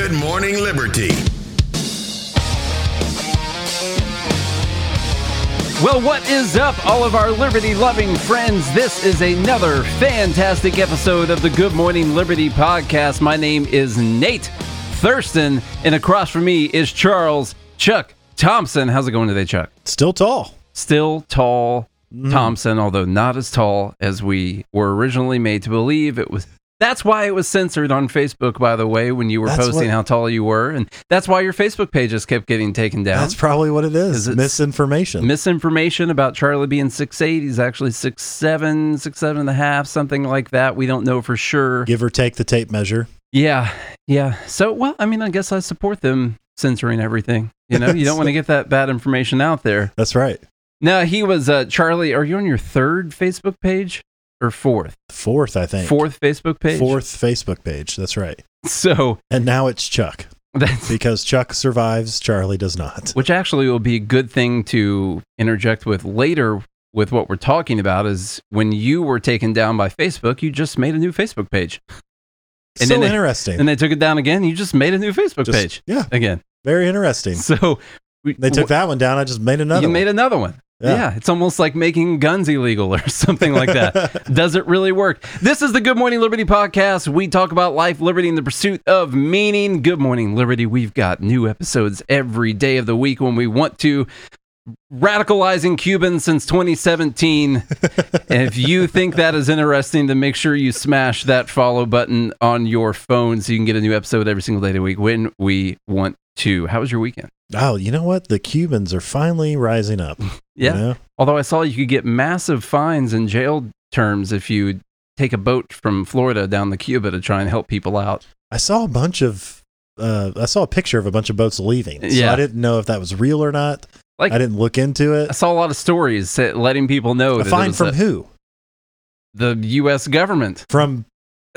Good, Good Morning Liberty. Well, what is up, all of our liberty loving friends? This is another fantastic episode of the Good Morning Liberty podcast. My name is Nate Thurston, and across from me is Charles Chuck Thompson. How's it going today, Chuck? Still tall. Still tall mm-hmm. Thompson, although not as tall as we were originally made to believe. It was. That's why it was censored on Facebook, by the way, when you were That's posting what- how tall you were, and that's why your Facebook pages kept getting taken down. That's probably what it is. Is Misinformation. misinformation about Charlie being six eight. He's actually six seven, six seven and a half, something like that. We don't know for sure. Give or take the tape measure. Yeah, yeah. So, well, I mean, I guess I support them censoring everything. You know, you don't want to get that bad information out there. That's right. No, he was uh, Charlie. Are you on your third Facebook page or fourth? Fourth, I think. Fourth Facebook page. Fourth Facebook page. That's right. So And now it's Chuck that's because Chuck survives, Charlie does not. which actually will be a good thing to interject with later with what we're talking about is when you were taken down by Facebook, you just made a new Facebook page. And so they- interesting. And they took it down again. You just made a new Facebook Just- page Yeah, again. very interesting. So we, They took that one down. I just made another. You one. made another one. Yeah. Yeah. it's almost like making guns illegal or something like that. Does it really work? This is the Good Morning Liberty podcast. We talk about life, liberty, and the pursuit of meaning. Good Morning Liberty. We've got new episodes every day of the week when we want to. Radicalizing Cubans since 2017. if you think that is interesting, then make sure you smash that follow button on your phone so you can get a new episode every single day of the week when we want to. How was your weekend? Oh, you know what? The Cubans are finally rising up. you Yeah. know? Although I saw you could get massive fines and jail terms if you take a boat from Florida down to Cuba to try and help people out. I saw a bunch of. Uh, I saw a picture of a bunch of boats leaving. So Yeah. I didn't know if that was real or not. Like I didn't look into it. I saw a lot of stories letting people know A fine from a- who? the U.S. government. From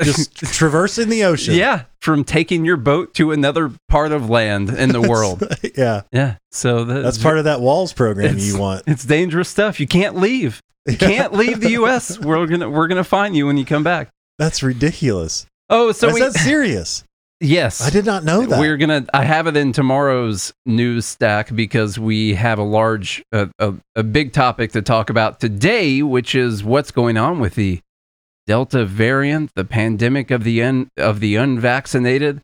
just traversing the ocean. Yeah, from taking your boat to another part of land in the world. yeah. yeah, so that- That's part of that walls program you want. It's dangerous stuff. You can't leave. You can't leave the U.S. We're gonna we're gonna find you when you come back. That's ridiculous. Oh, so Is we that serious? yes. I did not know that. We're gonna. I have it in tomorrow's news stack because we have a large, uh, a, a big topic to talk about today, which is what's going on with the Delta variant, the pandemic of the un, of the unvaccinated.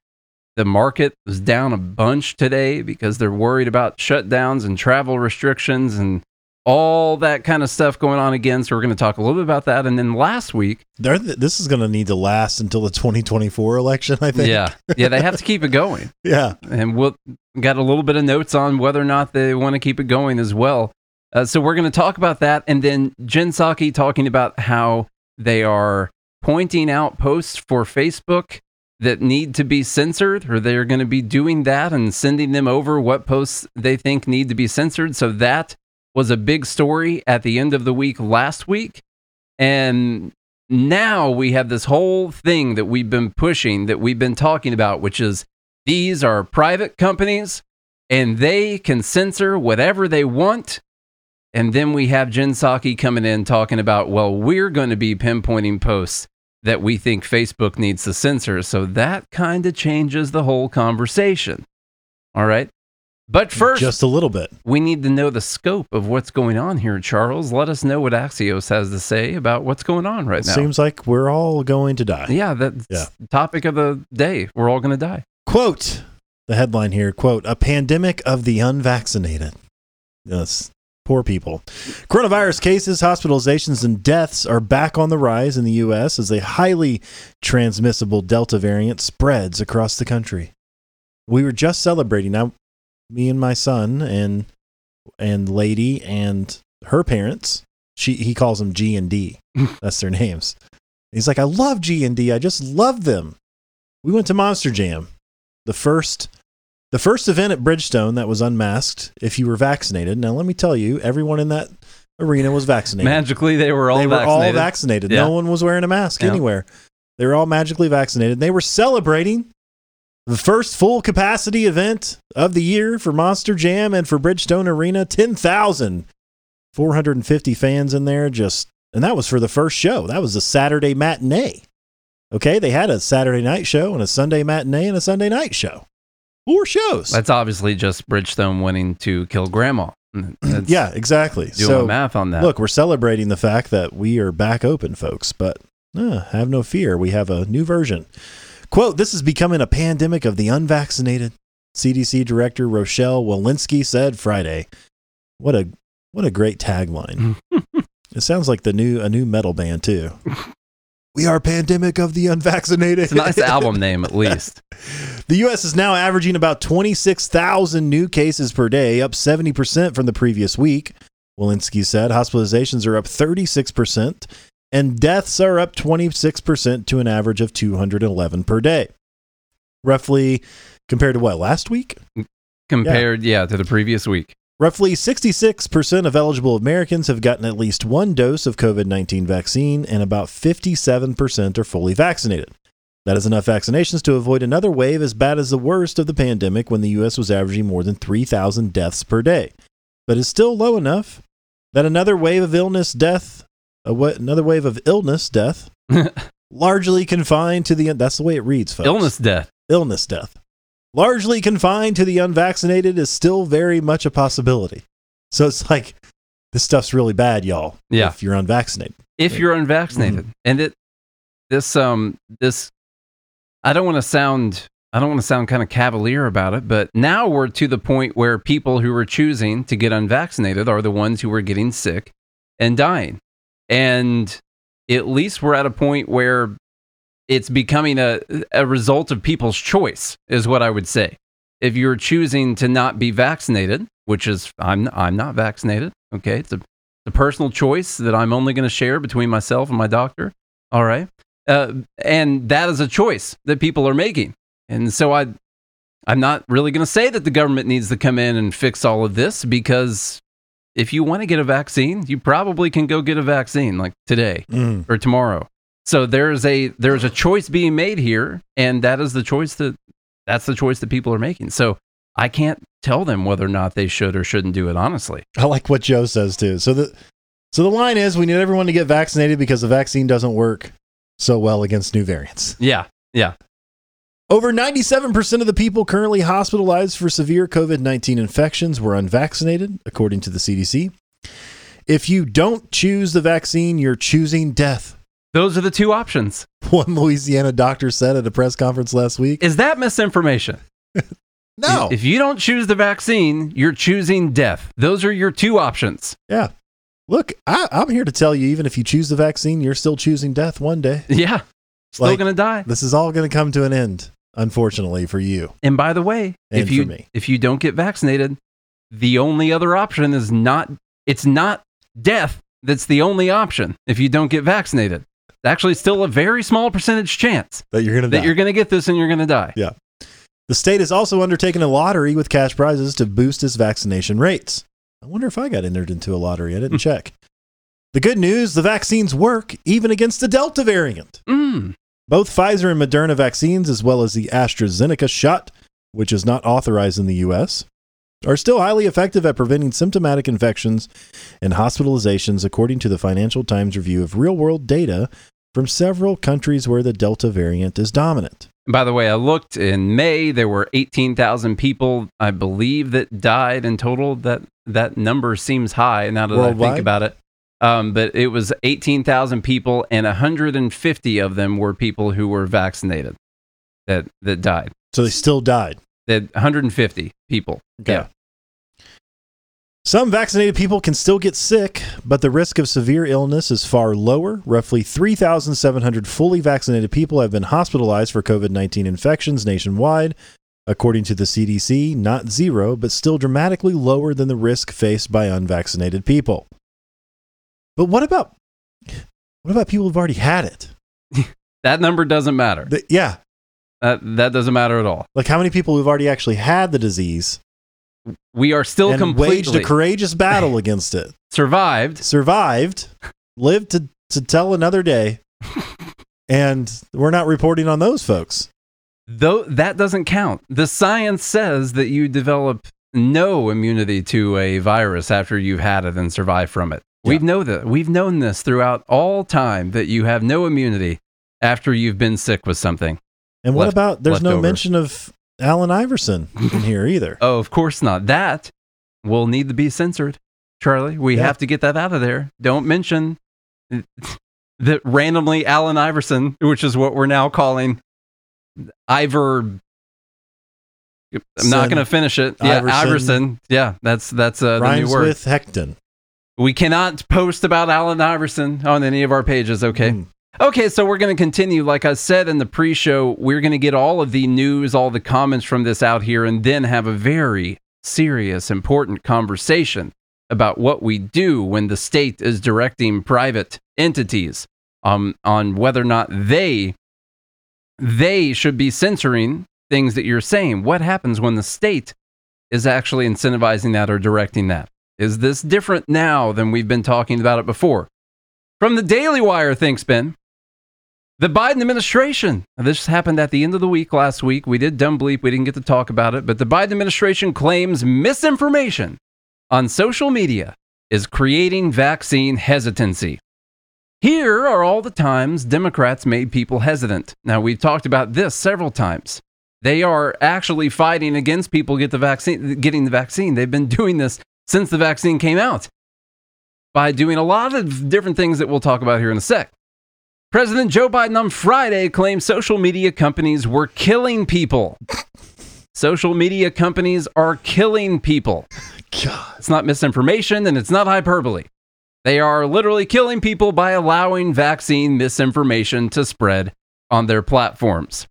The market was down a bunch today because they're worried about shutdowns and travel restrictions and all that kind of stuff going on again. So we're going to talk a little bit about that. And then last week, They're- this is going to need to last until the 2024 election, I think. yeah, yeah, they have to keep it going. Yeah. and we'll got a little bit of notes on whether or not they want to keep it going as well. Uh, so we're going to talk about that, and then Jen Psaki talking about how they are pointing out posts for Facebook that need to be censored, or they're going to be doing that and sending them over what posts they think need to be censored. So that was a big story at the end of the week last week, and now we have this whole thing that we've been pushing, that we've been talking about, which is these are private companies and they can censor whatever they want. And then we have Jen Psaki coming in talking about, well, we're going to be pinpointing posts that we think Facebook needs to censor. So that kind of changes the whole conversation. All right. But first, Just a little bit. we need to know the scope of what's going on here, Charles. Let us know what Axios has to say about what's going on right now. Seems like we're all going to die. yeah, that's Yeah. the topic of the day. We're all going to die. Quote the headline here quote, a pandemic of the unvaccinated. Yes. Poor people. Coronavirus cases, hospitalizations, and deaths are back on the rise in the U.S. as a highly transmissible Delta variant spreads across the country. We were just celebrating now, me and my son and and lady and her parents She he calls them G and D. That's their names. He's like, I love G and D. I just love them. We went to Monster Jam, the first the first event at Bridgestone that was unmasked if you were vaccinated. Now let me tell you, everyone in that arena was vaccinated. Magically, they were all they were vaccinated. all vaccinated. Yeah. No one was wearing a mask Yeah. anywhere. They were all magically vaccinated. They were celebrating the first full capacity event of the year for Monster Jam and for Bridgestone Arena. 10,450 fans in there. Just, and that was for the first show. That was a Saturday matinee. Okay. They had a Saturday night show and a Sunday matinee and a Sunday night show. Four shows. That's obviously just Bridgestone wanting to kill Grandma. Yeah, exactly. doing so, math on that. Look, we're celebrating the fact that we are back open, folks, but uh, have no fear. We have a new version. Quote, this is becoming a pandemic of the unvaccinated. CDC Director Rochelle Walensky said Friday. What a what a great tagline. it sounds like the new a new metal band too. We are pandemic of the unvaccinated. it's a nice album name, at least. The U.S. is now averaging about 26,000 new cases per day, up 70% from the previous week. Walensky said hospitalizations are up 36%, and deaths are up 26% to an average of 211 per day. Roughly compared to what, last week? Compared, yeah, to the previous week. Roughly 66% of eligible Americans have gotten at least one dose of COVID 19 vaccine, and about 57% are fully vaccinated. That is enough vaccinations to avoid another wave as bad as the worst of the pandemic when the U.S. was averaging more than 3,000 deaths per day. But it's still low enough that another wave of illness, death, another wave of illness, death, largely confined to the, that's the way it reads, folks Illness death. illness death. Largely confined to the unvaccinated is still very much a possibility. So it's like, this stuff's really bad, y'all. Yeah. If you're unvaccinated. if you're unvaccinated Mm-hmm. and it this um this i don't want to sound i don't want to sound kind of cavalier about it but now we're to the point where people who are choosing to get unvaccinated are the ones who are getting sick and dying and at least we're at a point where it's becoming a, a result of people's choice is what i would say if you're choosing to not be vaccinated which is i'm i'm not vaccinated okay it's a the personal choice that I'm only going to share between myself and my doctor. All right. Uh, and that is a choice that people are making. And so I, I'm not really going to say that the government needs to come in and fix all of this because if you want to get a vaccine, you probably can go get a vaccine like today Mm. or tomorrow. So there's a there's a choice being made here, and that is the choice that that's the choice that people are making. So I can't tell them whether or not they should or shouldn't do it. Honestly, I like what Joe says too. So the, so the line is we need everyone to get vaccinated because the vaccine doesn't work so well against new variants. yeah, yeah. Over 97% of the people currently hospitalized for severe COVID 19 infections were unvaccinated, according to the CDC. If you don't choose the vaccine, you're choosing death. Those are the two options. One Louisiana doctor said at a press conference last week. Is that misinformation? No. If you don't choose the vaccine, you're choosing death. Those are your two options. yeah. Look, I, I'm here to tell you, even if you choose the vaccine, you're still choosing death one day. Yeah. Still Like- going to die. This is all going to come to an end, unfortunately, for you. And by the way, And if you me. if you don't get vaccinated, the only other option is not it's not death that's the only option if you don't get vaccinated. Actually still a very small percentage chance That you're going to that die. you're going to get this and you're going to die. Yeah. The state has also undertaken a lottery with cash prizes to boost its vaccination rates. I wonder if I got entered into a lottery. I didn't check. The good news the vaccines work even against the Delta variant. Mm. Both Pfizer and Moderna vaccines, as well as the AstraZeneca shot, which is not authorized in the U.S., are still highly effective at preventing symptomatic infections and hospitalizations, according to the Financial Times review of real world data from several countries where the Delta variant is dominant. By the way, I looked in May. There were 18,000 people, I believe, that died in total. That that number seems high now that I think about it. Um, but it was 18,000 people, and 150 of them were people who were vaccinated that that died. So they still died. That 150 people. Yeah. Some vaccinated people can still get sick, but the risk of severe illness is far lower. Roughly 3,700 fully vaccinated people have been hospitalized for COVID 19 infections nationwide, according to the CDC. Not zero, but still dramatically lower than the risk faced by unvaccinated people. But what about what about people who've already had it? That number doesn't matter. The- yeah, That that doesn't matter at all. like how many people who've already actually had the disease We are still and completely waged a courageous battle against it, survived. survived, lived to to tell another day, and we're not reporting on those folks. Though that doesn't count. The science says that you develop no immunity to a virus after you've had it and survive from it. Yeah. We've know that. We've known this throughout all time that you have no immunity after you've been sick with something. And what Left- about there's no leftover. mention of Allen Iverson in here either. Oh, of course not. That will need to be censored, Charlie. We Yeah. have to get that out of there. Don't mention that randomly Allen Iverson, which is what we're now calling Ivor. I'm not going to finish it. Yeah, Iverson. Iverson. Yeah, that's that's uh, the new word. with Hecton. we cannot post about Allen Iverson on any of our pages. Okay. Mm. Okay, so we're going to continue. Like I said in the pre show, we're going to get all of the news, all the comments from this out here, and then have a very serious, important conversation about what we do when the state is directing private entities um, on whether or not they they should be censoring things that you're saying. What happens when the state is actually incentivizing that or directing that? Is this different now than we've been talking about it before? From the Daily Wire, thanks, Ben. The Biden administration. This happened at the end of the week last week. We did dumb bleep. We didn't get to talk about it, but the Biden administration claims misinformation on social media is creating vaccine hesitancy. Here are all the times Democrats made people hesitant. Now, we've talked about this several times. They are actually fighting against people get the vaccine, getting the vaccine. They've been doing this since the vaccine came out by doing a lot of different things that we'll talk about here in a sec. President Joe Biden on Friday claimed social media companies were killing people. Social media companies are killing people. God. It's not misinformation and it's not hyperbole. They are literally killing people by allowing vaccine misinformation to spread on their platforms.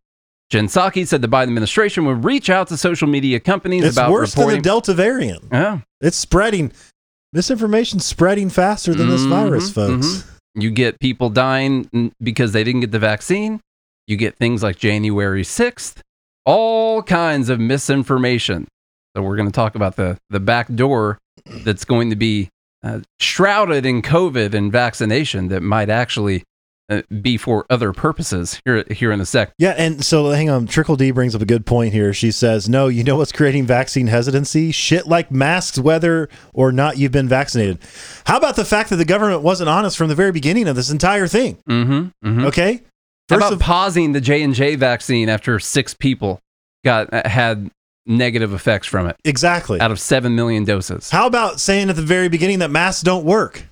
Jen Psaki said the Biden administration would reach out to social media companies about reporting. It's about worse reporting. than the Delta variant. yeah, It's spreading. Misinformation spreading faster than this Mhm, virus, folks. mhm. You get people dying because they didn't get the vaccine. You get things like January 6th, all kinds of misinformation. So we're going to talk about the, the back door that's going to be uh, shrouded in COVID and vaccination that might actually uh, be for other purposes here, here in a sec. Yeah, and so hang on. Trickle D brings up a good point here. She says, "No, you know what's creating vaccine hesitancy? Shit like masks, whether or not you've been vaccinated. How about the fact that the government wasn't honest from the very beginning of this entire thing? Mm-hmm, mm-hmm. Okay, How about of pausing the J and J vaccine after six people got uh, had negative effects from it exactly. out of seven million doses? How about saying at the very beginning that masks don't work,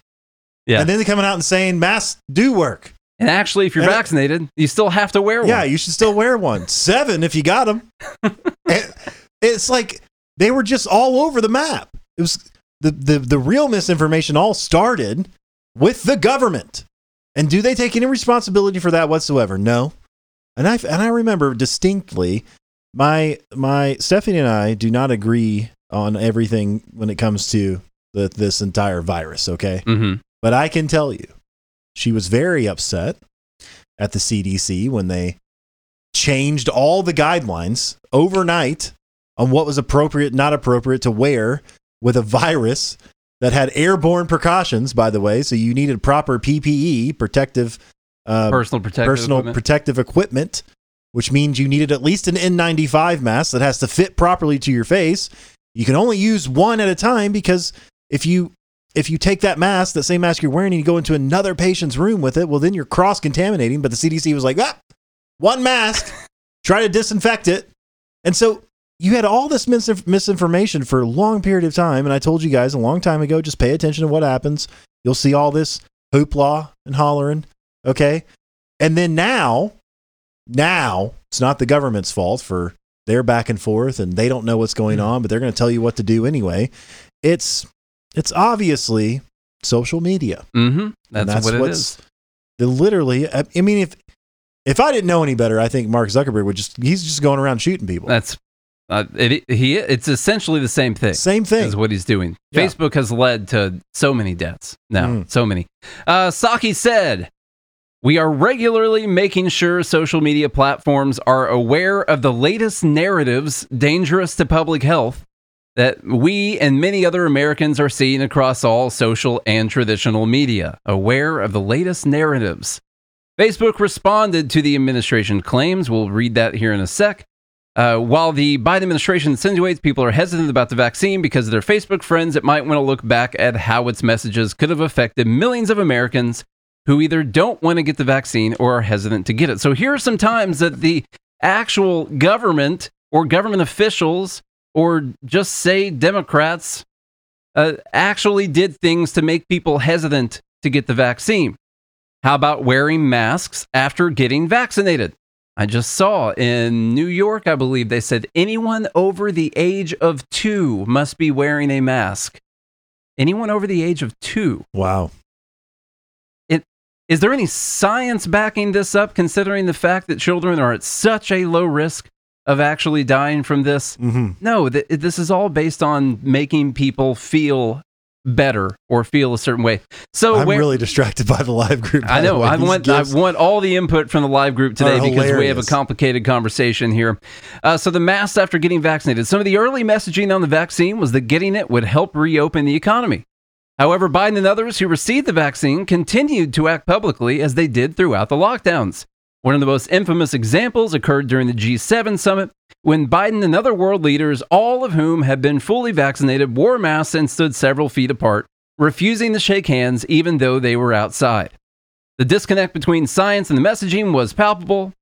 Yeah, and then they coming out and saying masks do work? And actually, if you're And- vaccinated, you still have to wear one. Yeah, you should still wear one. Seven if you got them. it's like they were just all over the map. It was the, the the real misinformation all started with the government. And do they take any responsibility for that whatsoever? No. And I and I remember distinctly my my Stephanie and I do not agree on everything when it comes to the, this entire virus, okay? Mm-hmm. But I can tell you, she was very upset at the CDC when they changed all the guidelines overnight on what was appropriate, not appropriate to wear with a virus that had airborne precautions, by the way. So you needed proper PPE, protective, uh, Personal protective personal equipment. protective equipment, which means you needed at least an N95 mask that has to fit properly to your face. You can only use one at a time because if you if you take that mask, that same mask you're wearing, and you go into another patient's room with it, well, then you're cross contaminating. But the CDC was like, ah, one mask, try to disinfect it. And so you had all this mis- misinformation for a long period of time. And I told you guys a long time ago, just pay attention to what happens. You'll see all this hoopla and hollering. Okay. And then now, now it's not the government's fault for their back and forth and they don't know what's going on, but they're going to tell you what to do anyway. It's, it's obviously social media. Mm-hmm. And That's, what it is. Literally, I, I mean, if, if I didn't know any better, I think Mark Zuckerberg would just, he's just going around shooting people. That's Uh, it, he it's essentially the same thing. Same thing. is what he's doing. Yeah. Facebook has led to so many deaths now, Mm. so many. Uh, Psaki said, "We are regularly making sure social media platforms are aware of the latest narratives dangerous to public health that we and many other Americans are seeing across all social and traditional media. Aware of the latest narratives." Facebook responded to the administration claims. We'll read that here in a sec. Uh, while the Biden administration insinuates people are hesitant about the vaccine because of their Facebook friends, it might want to look back at how its messages could have affected millions of Americans who either don't want to get the vaccine or are hesitant to get it. So here are some times that the actual government or government officials or just say Democrats uh, actually did things to make people hesitant to get the vaccine. How about wearing masks after getting vaccinated? I just saw in New York, I believe they said anyone over the age of two must be wearing a mask. Anyone over the age of two. Wow. Is there any science backing this up, considering the fact that children are at such a low risk of actually dying from this? hmm No, th- this is all based on making people feel better or feel a certain way. So I'm where- really distracted by the live group. I know. I want gifts- I want all the input from the live group today because we have a complicated conversation here. Uh, so the masks after getting vaccinated. Some of the early messaging on the vaccine was that getting it would help reopen the economy. However, Biden and others who received the vaccine continued to act publicly as they did throughout the lockdowns. One of the most infamous examples occurred during the G7 summit when Biden and other world leaders, all of whom had been fully vaccinated, wore masks and stood several feet apart, refusing to shake hands even though they were outside. The disconnect between science and the messaging was palpable.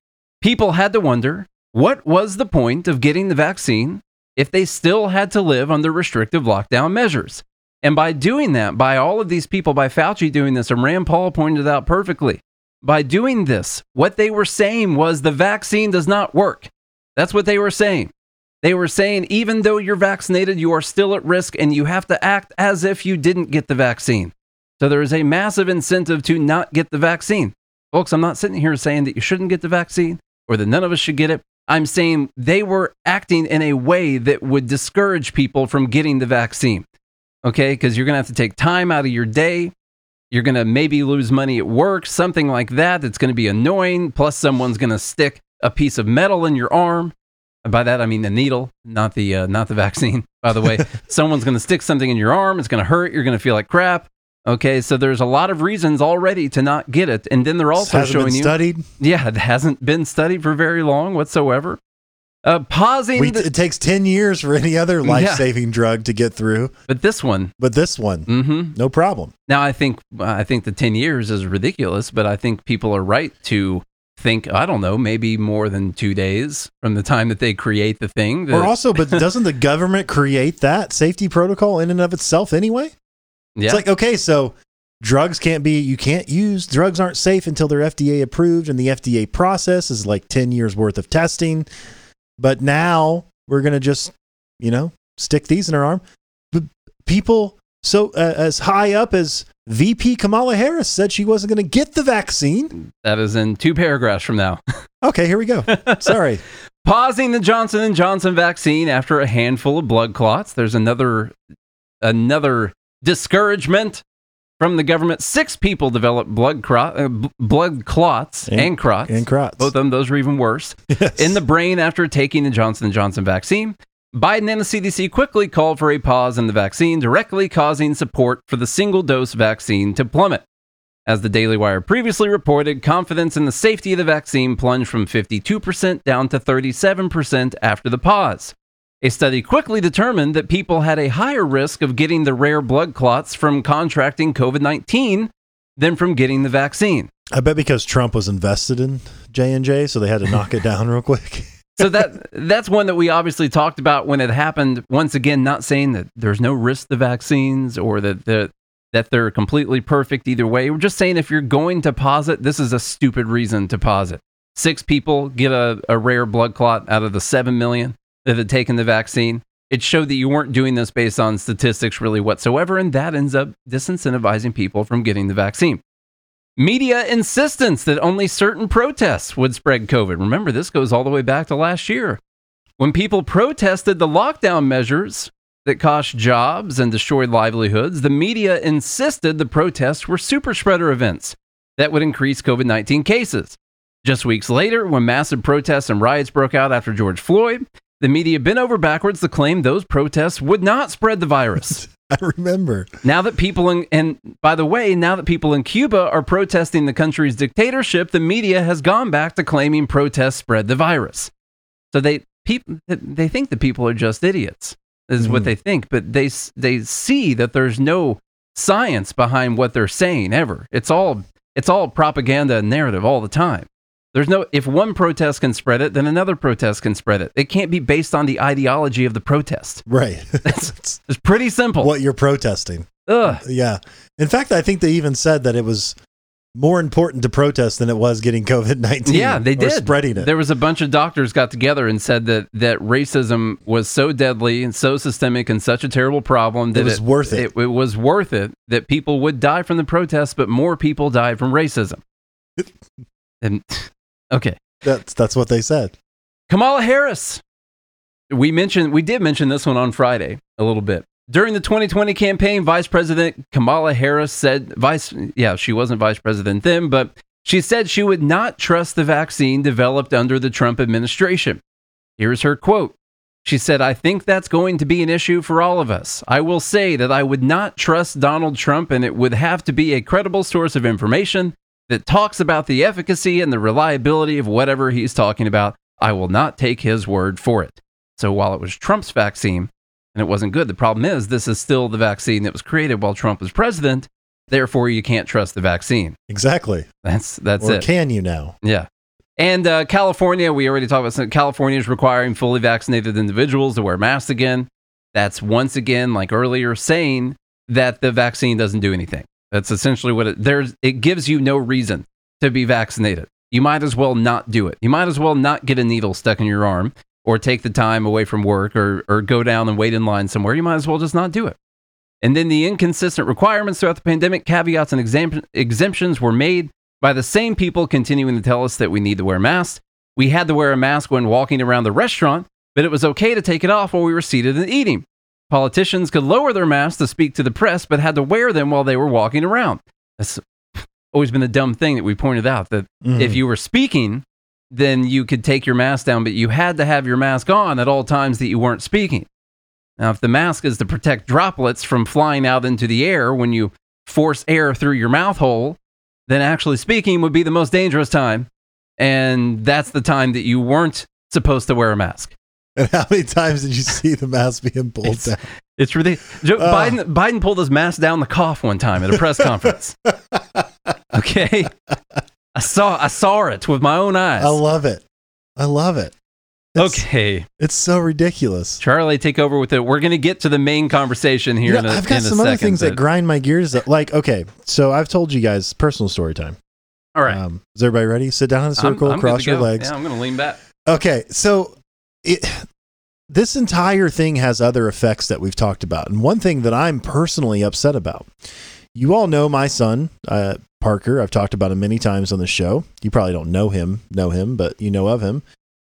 People had to wonder what was the point of getting the vaccine if they still had to live under restrictive lockdown measures. And by doing that, by all of these people, by Fauci doing this, and Rand Paul pointed out perfectly, by doing this, what they were saying was the vaccine does not work. That's what they were saying. They were saying even though you're vaccinated, you are still at risk and you have to act as if you didn't get the vaccine. So there is a massive incentive to not get the vaccine. Folks, I'm not sitting here saying that you shouldn't get the vaccine or that none of us should get it. I'm saying they were acting in a way that would discourage people from getting the vaccine. Okay? Because you're going to have to take time out of your day. You're going to maybe lose money at work, something like that. That's going to be annoying. Plus, someone's going to stick a piece of metal in your arm. And by that, I mean the needle, not the, uh, not the vaccine, by the way. Someone's going to stick something in your arm. It's going to hurt. You're going to feel like crap. Okay, so there's a lot of reasons already to not get it, and then they're also showing been you, studied. yeah, it hasn't been studied for very long whatsoever. Uh, pausing, We, the- it takes 10 years for any other life saving drug to get through, but this one, but this one, hmm no problem. now I think I think the ten years is ridiculous, but I think people are right to think I don't know, maybe more than two days from the time that they create the thing. Or also, but doesn't the government create that safety protocol in and of itself anyway? yeah, It's like, okay, so drugs can't be, you can't use, drugs aren't safe until they're FDA approved, and the FDA process is like 10 years worth of testing. But now we're going to just, you know, stick these in our arm. But people, so uh, as high up as VP Kamala Harris said she wasn't going to get the vaccine. that is in two paragraphs from now. Okay, here we go. Sorry. pausing the Johnson and Johnson vaccine after a handful of blood clots. There's another another discouragement from the government. Six people developed blood clot, uh, b- blood clots and, And- crots. And Kratz. Both of them, those are even worse. Yes. In the brain after taking the Johnson & Johnson vaccine. Biden and the CDC quickly called for a pause in the vaccine, directly causing support for the single-dose vaccine to plummet. As the Daily Wire previously reported, confidence in the safety of the vaccine plunged from 52% down to 37% after the pause. A study quickly determined that people had a higher risk of getting the rare blood clots from contracting COVID 19 than from getting the vaccine. I bet because Trump was invested in J and J, so they had to knock it down real quick. so that that's one that we obviously talked about when it happened. Once again, not saying that there's no risk to vaccines or that that that they're completely perfect either way. We're just saying if you're going to pause it, this is a stupid reason to pause it. Six people get a, a rare blood clot out of the seven million that had taken the vaccine. It showed that you weren't doing this based on statistics really whatsoever, and that ends up disincentivizing people from getting the vaccine. Media insistence that only certain protests would spread COVID. Remember, this goes all the way back to last year. When people protested the lockdown measures that cost jobs and destroyed livelihoods, the media insisted the protests were super spreader events that would increase COVID 19 cases. Just weeks later, when massive protests and riots broke out after George Floyd, the media bent over backwards to claim those protests would not spread the virus. I remember. Now that people in, and by the way, now that people in Cuba are protesting the country's dictatorship, the media has gone back to claiming protests spread the virus. So they people they think the people are just idiots. Is what Mhm. they think, but they they see that there's no science behind what they're saying ever. It's all it's all propaganda and narrative all the time. There's no if one protest can spread it, then another protest can spread it. It can't be based on the ideology of the protest. Right. It's, it's pretty simple. what you're protesting. Ugh. Yeah. In fact, I think they even said that it was more important to protest than it was getting COVID 19. Yeah, they did. spreading it. There was a bunch of doctors got together and said that that racism was so deadly and so systemic and such a terrible problem that it was worth it. It, was worth it that people would die from the protests, but more people died from racism. and okay, that's, that's what they said. Kamala Harris. We mentioned we did mention this one on Friday a little bit. During the 2020 campaign, Vice President Kamala Harris said vice yeah, she wasn't vice president then, but she said she would not trust the vaccine developed under the Trump administration. Here's her quote. She said, I think that's going to be an issue for all of us. I will say that I would not trust Donald Trump, and it would have to be a credible source of information that talks about the efficacy and the reliability of whatever he's talking about. I will not take his word for it. So while it was Trump's vaccine and it wasn't good, the problem is this is still the vaccine that was created while Trump was president. Therefore, you can't trust the vaccine. Exactly. That's that's or it. can you now? Yeah. And uh, California, we already talked about some, California is requiring fully vaccinated individuals to wear masks again. That's once again, like earlier, saying that the vaccine doesn't do anything. That's essentially what it there's it gives you no reason to be vaccinated. You might as well not do it. You might as well not get a needle stuck in your arm or take the time away from work or or go down and wait in line somewhere. You might as well just not do it. And then the inconsistent requirements throughout the pandemic, caveats and exemp- exemptions were made by the same people continuing to tell us that we need to wear masks. We had to wear a mask when walking around the restaurant, but it was okay to take it off while we were seated and eating. Politicians could lower their masks to speak to the press, but had to wear them while they were walking around. That's always been the dumb thing that we pointed out that Mhm. if you were speaking, then you could take your mask down, but you had to have your mask on at all times that you weren't speaking. Now, if the mask is to protect droplets from flying out into the air when you force air through your mouth hole, then actually speaking would be the most dangerous time. And that's the time that you weren't supposed to wear a mask. And how many times did you see the mask being pulled It's- down? It's ridiculous. Joe, Ugh. Biden, Biden pulled his mask down the cough one time at a press conference. Okay. I saw I saw it with my own eyes. I love it. I love it. It's, okay. It's so ridiculous. Charlie, take over with it. We're going to get to the main conversation here You in know, a, I've got some other second, things that but- grind my gears. Up. Like, okay, so I've told you guys personal story time. All right. Um, is everybody ready? Sit down in a I'm- circle, I'm good cross your legs. Yeah, I'm going to lean back. Okay, so it, this entire thing has other effects that we've talked about, and one thing that I'm personally upset about. You all know my son, uh, Parker. I've talked about him many times on the show. You probably don't know him, know him, but you know of him.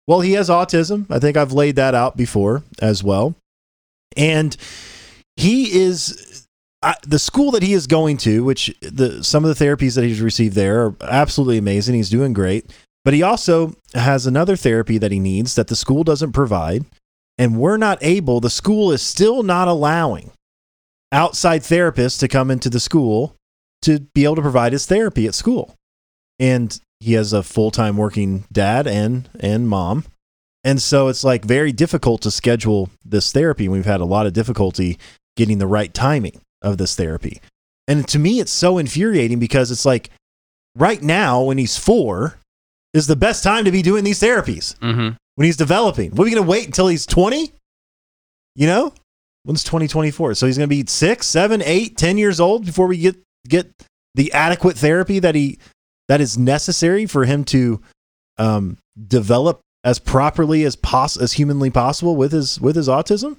Well, he has autism. I think I've laid that out before as well, and he is I, the school that he is going to, which the some of the therapies that he's received there are absolutely amazing. He's doing great. But he also has another therapy that he needs that the school doesn't provide. And we're not able, the school is still not allowing outside therapists to come into the school to be able to provide his therapy at school. And he has a full time working dad and, and mom. And so it's like very difficult to schedule this therapy. And we've had a lot of difficulty getting the right timing of this therapy. And to me, it's so infuriating because it's like right now, when he's four, is the best time to be doing these therapies Mm-hmm. when he's developing. What are we going to wait until he's 20? You know, when's 2024? So he's going to be six, seven, eight, 10 years old before we get, get the adequate therapy that he, that is necessary for him to um, develop as properly as poss- as humanly possible with his, with his autism.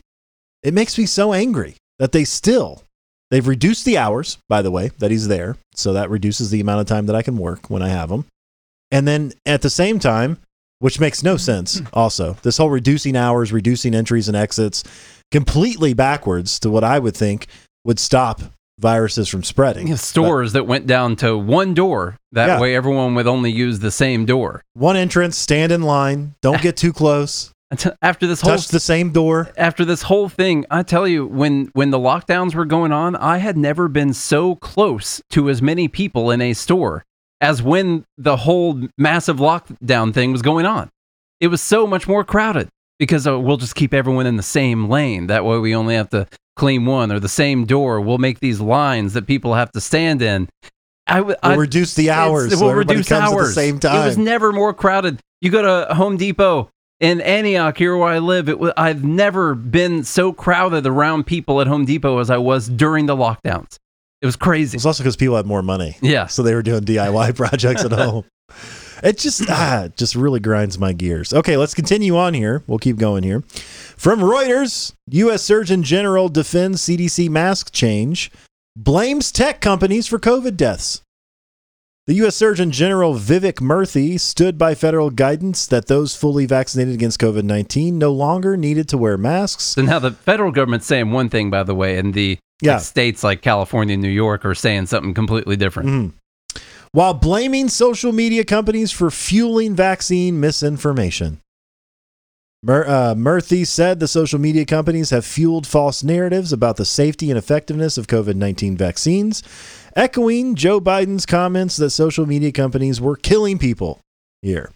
It makes me so angry that they still, they've reduced the hours, by the way, that he's there. So that reduces the amount of time that I can work when I have him. And then at the same time, which makes no sense. Hmm. Also, this whole reducing hours, reducing entries and exits, completely backwards to what I would think would stop viruses from spreading. You have stores that went down to one door. That Yeah. way, everyone would only use the same door. One entrance, stand in line, don't get too close, After this whole touch the same door. after this whole thing, I tell you, when when the lockdowns were going on, I had never been so close to as many people in a store as when the whole massive lockdown thing was going on. It was so much more crowded because uh, we'll just keep everyone in the same lane. That way, we only have to clean one or the same door. We'll make these lines that people have to stand in. I w- We'll I- reduce the hours. It so will everybody reduce hours at the same It was never more crowded. You go to Home Depot in Antioch, here where I live. It I've never been so crowded around people at Home Depot as I was during the lockdowns. It was crazy. It's also because people had more money. Yeah. So they were doing DIY projects at home. It just ah, just really grinds my gears. Okay, let's continue on here. We'll keep going here. From Reuters, U.S. Surgeon General defends CDC mask change, blames tech companies for COVID deaths. The U.S. Surgeon General Vivek Murthy stood by federal guidance that those fully vaccinated against COVID 19 no longer needed to wear masks. So now the federal government's saying one thing, by the way, and the Yeah. like, states like California and New York are saying something completely different. Mhm. While blaming social media companies for fueling vaccine misinformation. Mur- uh, Murthy said the social media companies have fueled false narratives about the safety and effectiveness of COVID 19 vaccines, echoing Joe Biden's comments that social media companies were killing people here.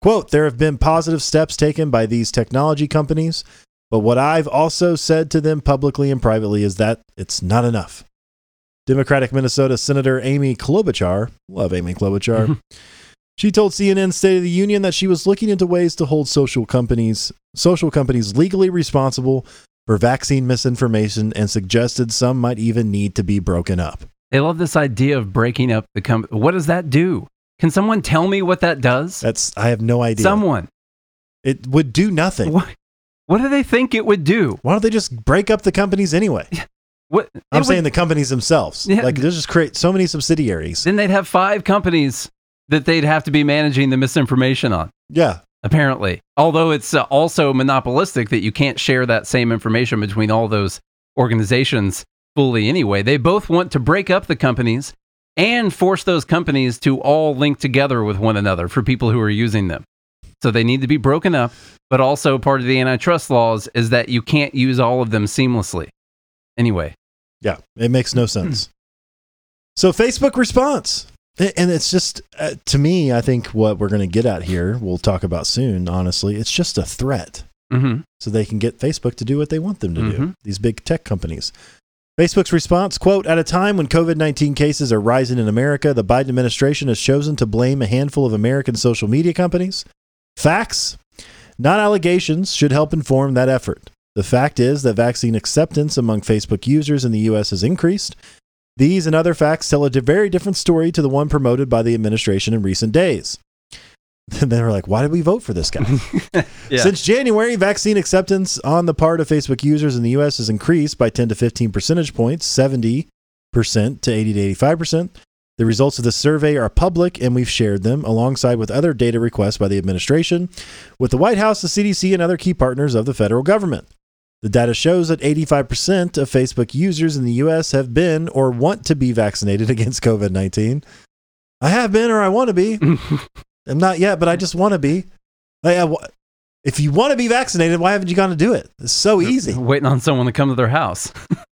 Quote, there have been positive steps taken by these technology companies, but what I've also said to them publicly and privately is that it's not enough. Democratic Minnesota Senator Amy Klobuchar, love Amy Klobuchar, she told CNN State of the Union that she was looking into ways to hold social companies social companies legally responsible for vaccine misinformation and suggested some might even need to be broken up. They love this idea of breaking up the company. What does that do? Can someone tell me what that does? That's I have no idea. Someone. it would do nothing. What, what do they think it would do? Why don't they just break up the companies anyway? What I'm it saying would- the companies themselves. Yeah. Like they'll just create so many subsidiaries. then they'd have five companies that they'd have to be managing the misinformation on. Yeah. Apparently, although it's uh, also monopolistic that you can't share that same information between all those organizations fully anyway. They both want to break up the companies and force those companies to all link together with one another for people who are using them. So they need to be broken up, but also part of the antitrust laws is that you can't use all of them seamlessly. Anyway, Yeah, it makes no sense. So Facebook response, and it's just uh, to me, I think what we're going to get at here, we'll talk about soon. Honestly, it's just a threat, hmm so they can get Facebook to do what they want them to do. Mhm. These big tech companies. Facebook's response quote, at a time when COVID 19 cases are rising in America, the Biden administration has chosen to blame a handful of American social media companies. Facts, not allegations, should help inform that effort. The fact is that vaccine acceptance among Facebook users in the U.S. has increased. These and other facts tell a very different story to the one promoted by the administration in recent days. And they were like, why did we vote for this guy? yeah. Since January, vaccine acceptance on the part of Facebook users in the US has increased by 10 to 15 percentage points, 70% to 80 to 85%. The results of the survey are public and we've shared them alongside with other data requests by the administration, with the White House, the CDC, and other key partners of the federal government. The data shows that 85% of Facebook users in the US have been or want to be vaccinated against COVID 19. I have been or I want to be. I'm not yet, but I just want to be. If you want to be vaccinated, why haven't you gone to do it? It's so easy. Waiting on someone to come to their house.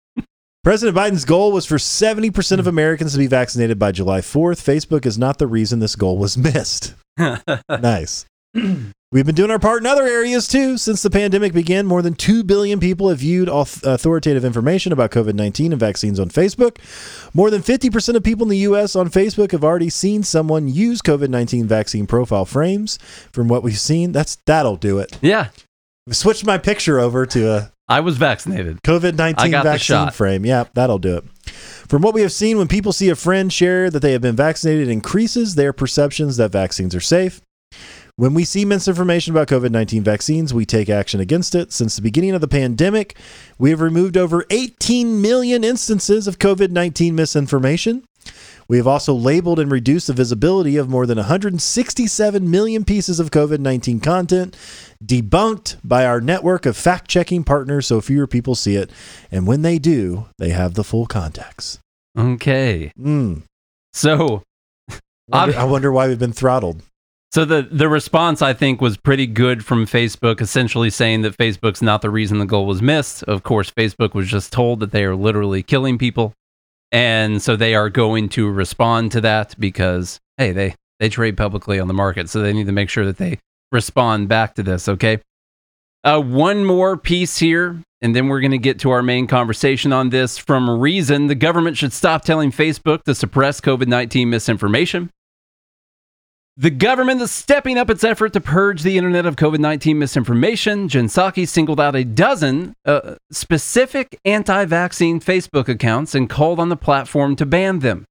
President Biden's goal was for 70% of hmm. Americans to be vaccinated by July 4th. Facebook is not the reason this goal was missed. nice. We've been doing our part in other areas too. Since the pandemic began, more than 2 billion people have viewed authoritative information about COVID 19 and vaccines on Facebook. More than 50% of people in the U.S. on Facebook have already seen someone use COVID 19 vaccine profile frames. From what we've seen, that's that'll do it. yeah, switched my picture over to a I was vaccinated. COVID I 19 got the vaccine shot. frame. Yeah, that'll do it. From what we have seen, when people see a friend share that they have been vaccinated, it increases their perceptions that vaccines are safe. When we see misinformation about COVID 19 vaccines, we take action against it. Since the beginning of the pandemic, we have removed over 18 million instances of COVID 19 misinformation. We have also labeled and reduced the visibility of more than 167 million pieces of COVID 19 content, debunked by our network of fact checking partners so fewer people see it. And when they do, they have the full context. Okay. Mm. So, Wonder- I wonder why we've been throttled. so the the response I think was pretty good from Facebook, essentially saying that Facebook's not the reason the goal was missed. Of course, Facebook was just told that they are literally killing people, and so they are going to respond to that because hey, they they trade publicly on the market, so they need to make sure that they respond back to this. Okay. Uh, one more piece here, and then we're going to get to our main conversation on this. From Reason, the government should stop telling Facebook to suppress COVID 19 misinformation. The government is stepping up its effort to purge the internet of COVID 19 misinformation. Jen singled out a dozen uh, specific anti vaccine Facebook accounts and called on the platform to ban them.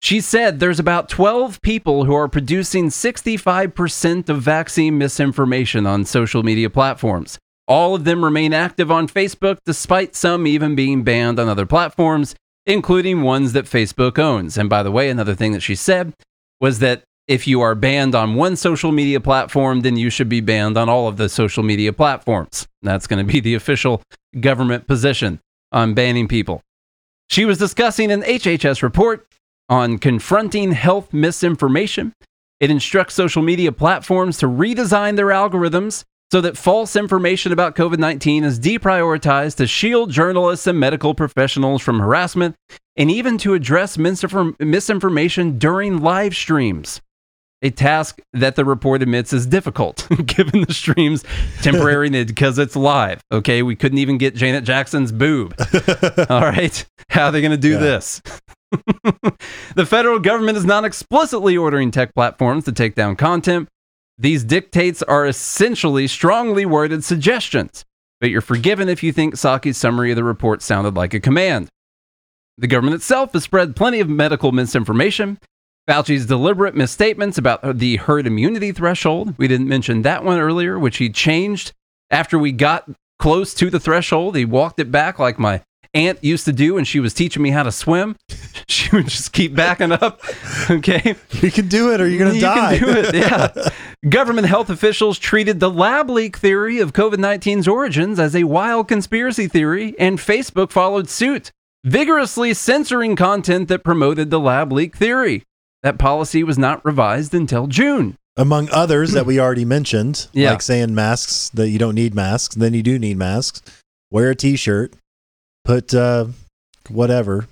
She said there's about 12 people who are producing 65% of vaccine misinformation on social media platforms. All of them remain active on Facebook, despite some even being banned on other platforms, including ones that Facebook owns. And by the way, another thing that she said was that if you are banned on one social media platform, then you should be banned on all of the social media platforms. That's going to be the official government position on banning people. She was discussing an HHS report on confronting health misinformation. It instructs social media platforms to redesign their algorithms so that false information about COVID 19 is deprioritized to shield journalists and medical professionals from harassment and even to address misinform- misinformation during live streams. A task that the report admits is difficult given the stream's temporary need because it's live. Okay, we couldn't even get Janet Jackson's boob. All right, how are they going to do Yeah. this? the federal government is not explicitly ordering tech platforms to take down content. These dictates are essentially strongly worded suggestions, but you're forgiven if you think Psaki's summary of the report sounded like a command. The government itself has spread plenty of medical misinformation. Fauci's deliberate misstatements about the herd immunity threshold. We didn't mention that one earlier, which he changed after we got close to the threshold. He walked it back like my aunt used to do when she was teaching me how to swim. She would just keep backing up. Okay. You can do it or you're going to You die. can do it. Yeah. Government health officials treated the lab leak theory of COVID 19's origins as a wild conspiracy theory, and Facebook followed suit, vigorously censoring content that promoted the lab leak theory. That policy was not revised until June. Among others that we already mentioned, Yeah. like saying masks that you don't need masks, then you do need masks. Wear a t-shirt. Put uh, whatever.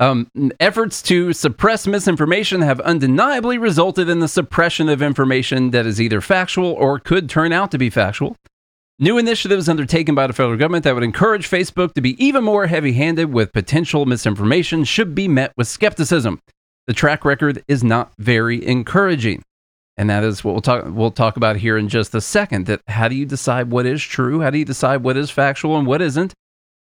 Um, efforts to suppress misinformation have undeniably resulted in the suppression of information that is either factual or could turn out to be factual. New initiatives undertaken by the federal government that would encourage Facebook to be even more heavy handed with potential misinformation should be met with skepticism. The track record is not very encouraging. And that is what we'll talk, we'll talk about here in just a second. That how do you decide what is true? How do you decide what is factual and what isn't?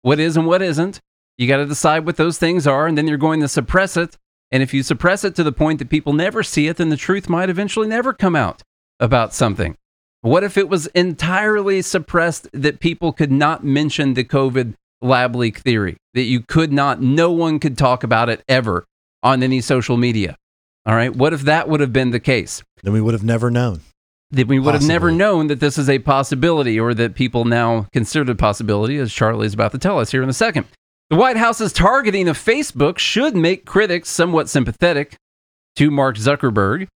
What is and what isn't? You got to decide what those things are, and then you're going to suppress it. And if you suppress it to the point that people never see it, then the truth might eventually never come out about something. What if it was entirely suppressed that people could not mention the COVID lab leak theory, that you could not, no one could talk about it ever on any social media? All right. What if that would have been the case? Then we would have never known. that we would have never known that this is a possibility or that people now consider it a possibility, as Charlie is about to tell us here in a second. The White House's targeting of Facebook should make critics somewhat sympathetic to Mark Zuckerberg.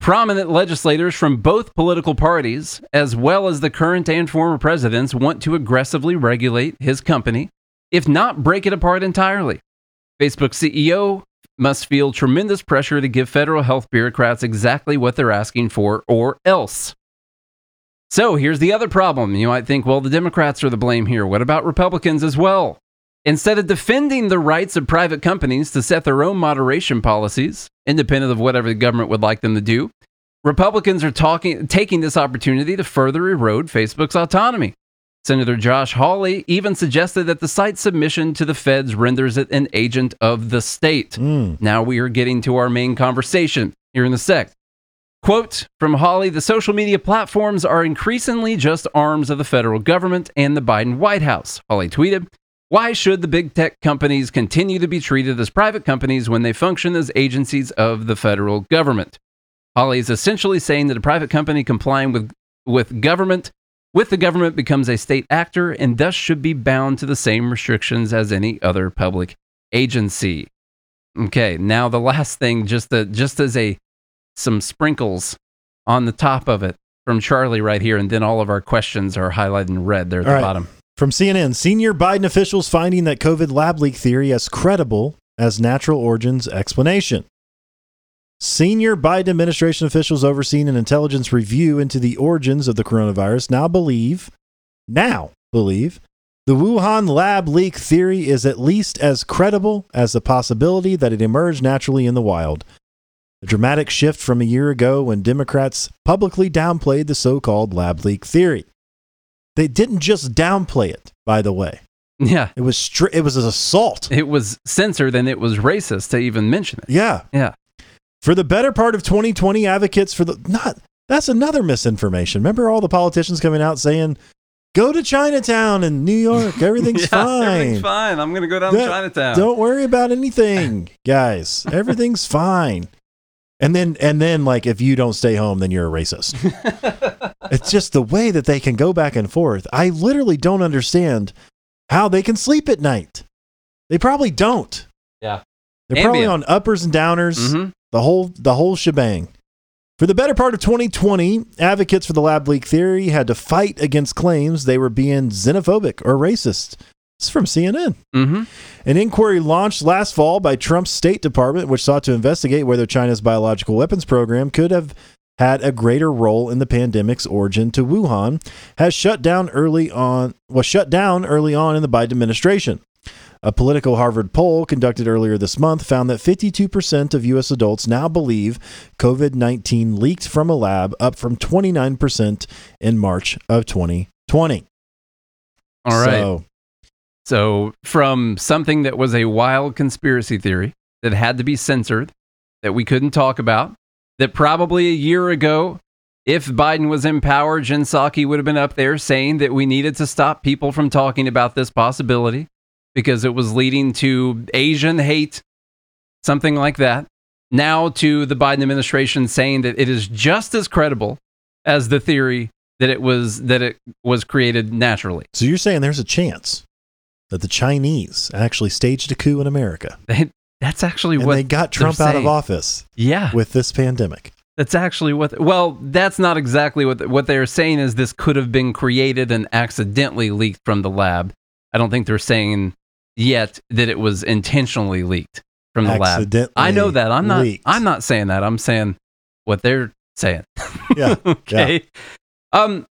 Prominent legislators from both political parties, as well as the current and former presidents, want to aggressively regulate his company, if not break it apart entirely. Facebook CEO must feel tremendous pressure to give federal health bureaucrats exactly what they're asking for, or else. So here's the other problem. You might think, well, the Democrats are the blame here. What about Republicans as well? Instead of defending the rights of private companies to set their own moderation policies, independent of whatever the government would like them to do, Republicans are talking, taking this opportunity to further erode Facebook's autonomy. Senator Josh Hawley even suggested that the site's submission to the feds renders it an agent of the state. Mm. Now we are getting to our main conversation here in a sec. Quote from Hawley The social media platforms are increasingly just arms of the federal government and the Biden White House. Hawley tweeted Why should the big tech companies continue to be treated as private companies when they function as agencies of the federal government? Hawley is essentially saying that a private company complying with, with government with the government becomes a state actor and thus should be bound to the same restrictions as any other public agency. Okay, now the last thing, just the, just as a some sprinkles on the top of it from Charlie right here, and then all of our questions are highlighted in red there at All the right. bottom. From CNN, senior Biden officials finding that COVID lab leak theory as credible as natural origins explanation. Senior Biden administration officials overseeing an intelligence review into the origins of the coronavirus now believe, now believe, the Wuhan lab leak theory is at least as credible as the possibility that it emerged naturally in the wild. A dramatic shift from a year ago when Democrats publicly downplayed the so called lab leak theory. They didn't just downplay it, by the way. Yeah, It was stri- it was an assault. it was censored and it was racist to even mention it. Yeah. Yeah. For the better part of 2020, advocates for the not that's another misinformation. Remember all the politicians coming out saying, "Go to Chinatown in New York, everything's Yeah, fine. Everything's fine. I'm going to go down to Chinatown. Don't worry about anything, guys. Everything's fine." And then and then like if you don't stay home, then you're a racist. it's just the way that they can go back and forth. I literally don't understand how they can sleep at night. They probably don't. Yeah. They're probably on uppers and downers Mhm. The whole the whole shebang. For the better part of 2020, advocates for the lab leak theory had to fight against claims they were being xenophobic or racist. This is from CNN. Mhm. An inquiry launched last fall by Trump's State Department, which sought to investigate whether China's biological weapons program could have had a greater role in the pandemic's origin to Wuhan, has shut down early on was shut down early on in the Biden administration. A political Harvard poll conducted earlier this month found that 52% of U.S. adults now believe COVID 19 leaked from a lab, up from 29% in March of 2020. All right. So, So, from something that was a wild conspiracy theory that had to be censored, that we couldn't talk about, that probably a year ago, if Biden was in power, Jen Psaki would have been up there saying that we needed to stop people from talking about this possibility because it was leading to Asian hate, something like that. Now to the Biden administration saying that it is just as credible as the theory that it was that it was created naturally. so you're saying there's a chance that the Chinese actually staged a coup in America They, that's actually and what they got Trump out of office Yeah, with this pandemic. that's actually what. Well, that's not exactly what what they're saying. Is this could have been created and accidentally leaked from the lab? I don't think they're saying yet that it was intentionally leaked from the lab. I know that. I'm not. leaked. I'm not saying that. I'm saying what they're saying. Yeah, okay. Um.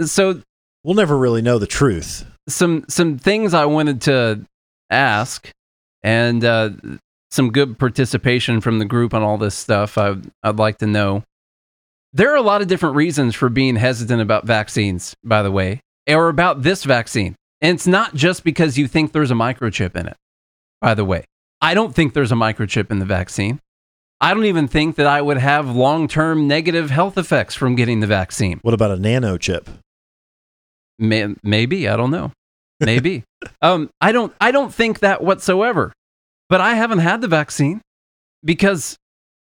So We'll never really know the truth. some some things I wanted to ask, and uh, some good participation from the group on all this stuff. I, I'd like to know. There are a lot of different reasons for being hesitant about vaccines, by the way, or about this vaccine. And it's not just because you think there's a microchip in it, by the way. I don't think there's a microchip in the vaccine. I don't even think that I would have long term negative health effects from getting the vaccine. What about a nano chip? May, maybe I don't know. Maybe. um, I don't. I don't think that whatsoever. But I haven't had the vaccine because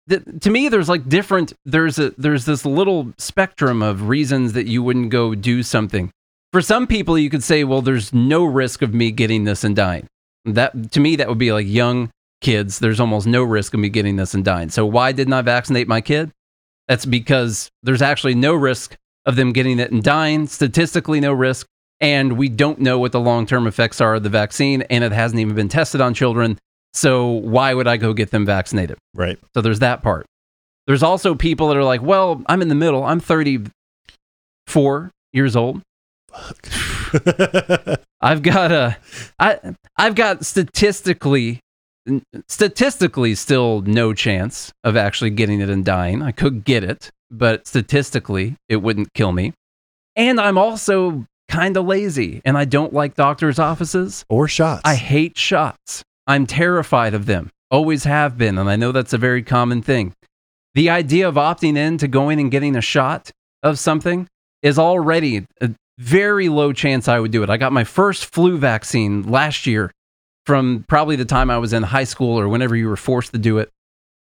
th- to me, there's like different. There's a there's this little spectrum of reasons that you wouldn't go do something. For some people, you could say, well, there's no risk of me getting this and dying. That to me, that would be like young kids. There's almost no risk of me getting this and dying. So why didn't I vaccinate my kid? That's because there's actually no risk of them getting it and dying, statistically no risk, and we don't know what the long-term effects are of the vaccine and it hasn't even been tested on children. So why would I go get them vaccinated? Right. So there's that part. There's also people that are like, "Well, I'm in the middle. I'm 34 years old. I've got a I I've got statistically statistically still no chance of actually getting it and dying. I could get it, but statistically it wouldn't kill me. And I'm also kind of lazy and I don't like doctors' offices. or shots. I hate shots. I'm terrified of them. Always have been, and I know that's a very common thing. The idea of opting in to going and getting a shot of something is already uh, very low chance I would do it. I got my first flu vaccine last year from probably the time I was in high school or whenever you were forced to do it.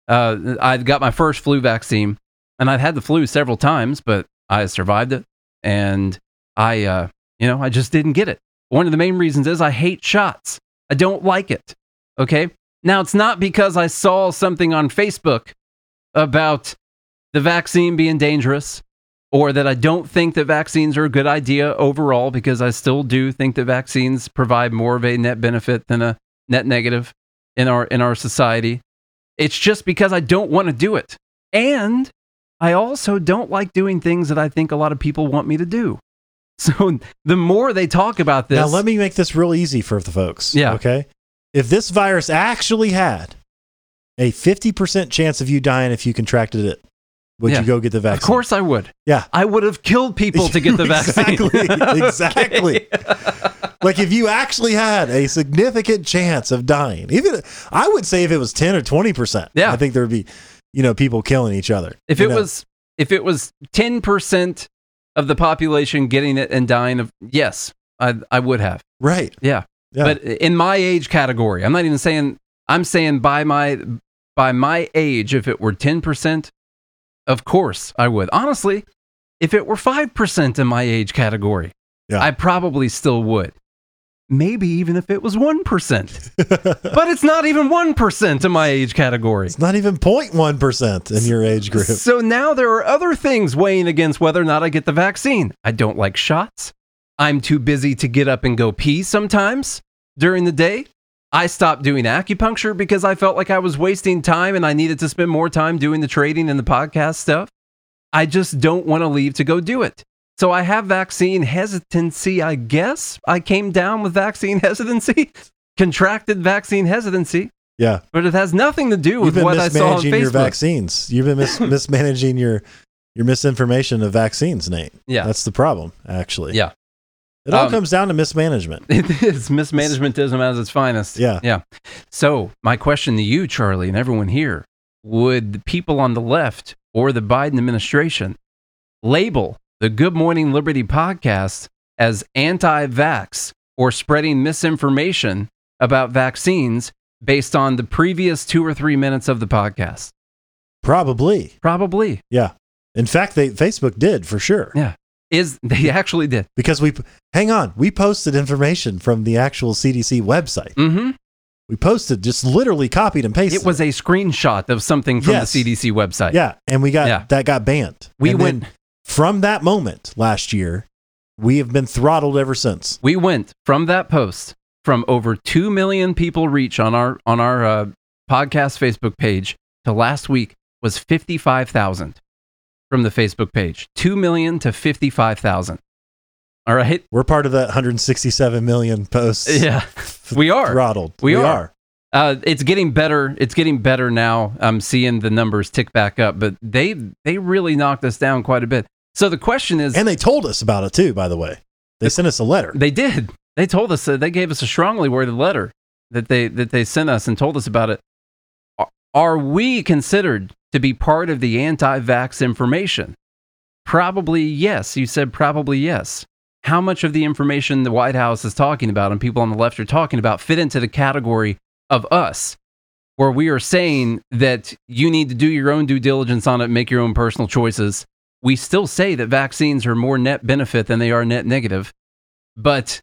Uh, I got my first flu vaccine and I've had the flu several times, but I survived it. And I, uh, you know, I just didn't get it. One of the main reasons is I hate shots. I don't like it. Okay. Now, it's not because I saw something on Facebook about the vaccine being dangerous or that I don't think that vaccines are a good idea overall, because I still do think that vaccines provide more of a net benefit than a net negative in our in our society. It's just because I don't want to do it. And I also don't like doing things that I think a lot of people want me to do. So the more they talk about this, Now, let me make this real easy for the folks. Yeah. Okay. If this virus actually had a 50% chance of you dying if you contracted it, would Yeah. you go get the vaccine? of course I would. Yeah. I would have killed people to get the vaccine. Exactly. Exactly. Like if you actually had a significant chance of dying, even I would say if it was 10 or 20%, Yeah. I think there would be, you know, people killing each other. If it know? was if it was 10% of the population getting it and dying of yes, I I would have. right. Yeah. Yeah. But in my age category, I'm not even saying I'm saying by my by my age if it were 10%, of course I would. Honestly, if it were 5% in my age category, Yeah. I probably still would. Maybe even if it was 1%. but it's not even 1% in my age category. it's not even 0.1% in your age group. So now there are other things weighing against whether or not I get the vaccine. I don't like shots. I'm too busy to get up and go pee sometimes during the day. I stopped doing acupuncture because I felt like I was wasting time and I needed to spend more time doing the trading and the podcast stuff. I just don't want to leave to go do it. So I have vaccine hesitancy, I guess. I came down with vaccine hesitancy, contracted vaccine hesitancy, Yeah. but it has nothing to do with what I saw on mismanaging your Facebook. vaccines. You've been mis- mismanaging your your misinformation of vaccines, Nate. Yeah. That's the problem, actually. Yeah. It all Um, comes down to mismanagement. It is mismanagementism as its finest. Yeah. Yeah. So, my question to you, Charlie, and everyone here would the people on the left or the Biden administration label the Good Morning Liberty podcast as anti vax or spreading misinformation about vaccines based on the previous two or three minutes of the podcast? Probably. Probably. Yeah. In fact, they Facebook did for sure. Yeah. Is they actually did. Because we hang on, we posted information from the actual CDC website. Mm-hmm. We posted just literally copied and pasted. It was a screenshot of something from Yes. the CDC website. Yeah, and we got Yeah. that got banned. We And went from that moment last year, we have been throttled ever since. we went from that post from over 2 million people reach on our on our uh, podcast facebook page to last week was 55,000 from the facebook page 2 million to 55,000 all right We're part of that 167 million posts. yeah we are throttled. We are. uh, it's getting better it's getting better now i'm seeing the numbers tick back up but they they really knocked us down quite a bit so the question is And they told us about it too, by the way. They sent us a letter. They did. They told us that they gave us a strongly worded letter that they that they sent us and told us about it. Are- Are we considered to be part of the anti-vax information? Probably yes. You said probably yes. How much of the information the White House is talking about and people on the left are talking about fit into the category of us, where we are saying that you need to do your own due diligence on it, make your own personal choices. We still say that vaccines are more net benefit than they are net negative but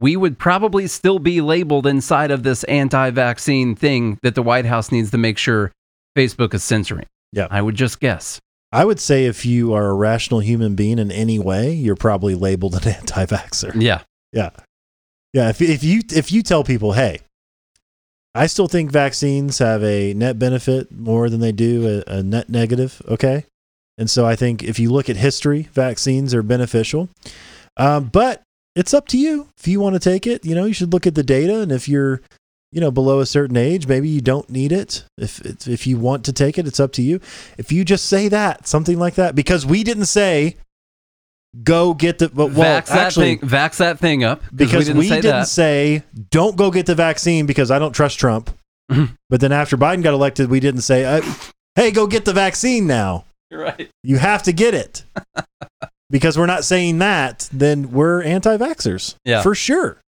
we would probably still be labeled inside of this anti-vaccine thing that the White House needs to make sure Facebook is censoring. Yeah. I would just guess. I would say if you are a rational human being in any way, you're probably labeled an anti-vaxxer. Yeah. Yeah. Yeah. If, if you if you tell people, hey, I still think vaccines have a net benefit more than they do a, a net negative. Okay. And so I think if you look at history, vaccines are beneficial. Um, but it's up to you if you want to take it. You know, you should look at the data. And if you're, you know, below a certain age, maybe you don't need it. If if you want to take it, it's up to you. If you just say that, something like that, because we didn't say go get the but well, vax, actually, that thing, vax that thing up because we didn't say that. say don't go get the vaccine because I don't trust Trump. Mhm. but then after Biden got elected, we didn't say, uh, "Hey, go get the vaccine now. You're right. You have to get it." because we're not saying that, then we're anti-vaxxers. Yeah. for sure,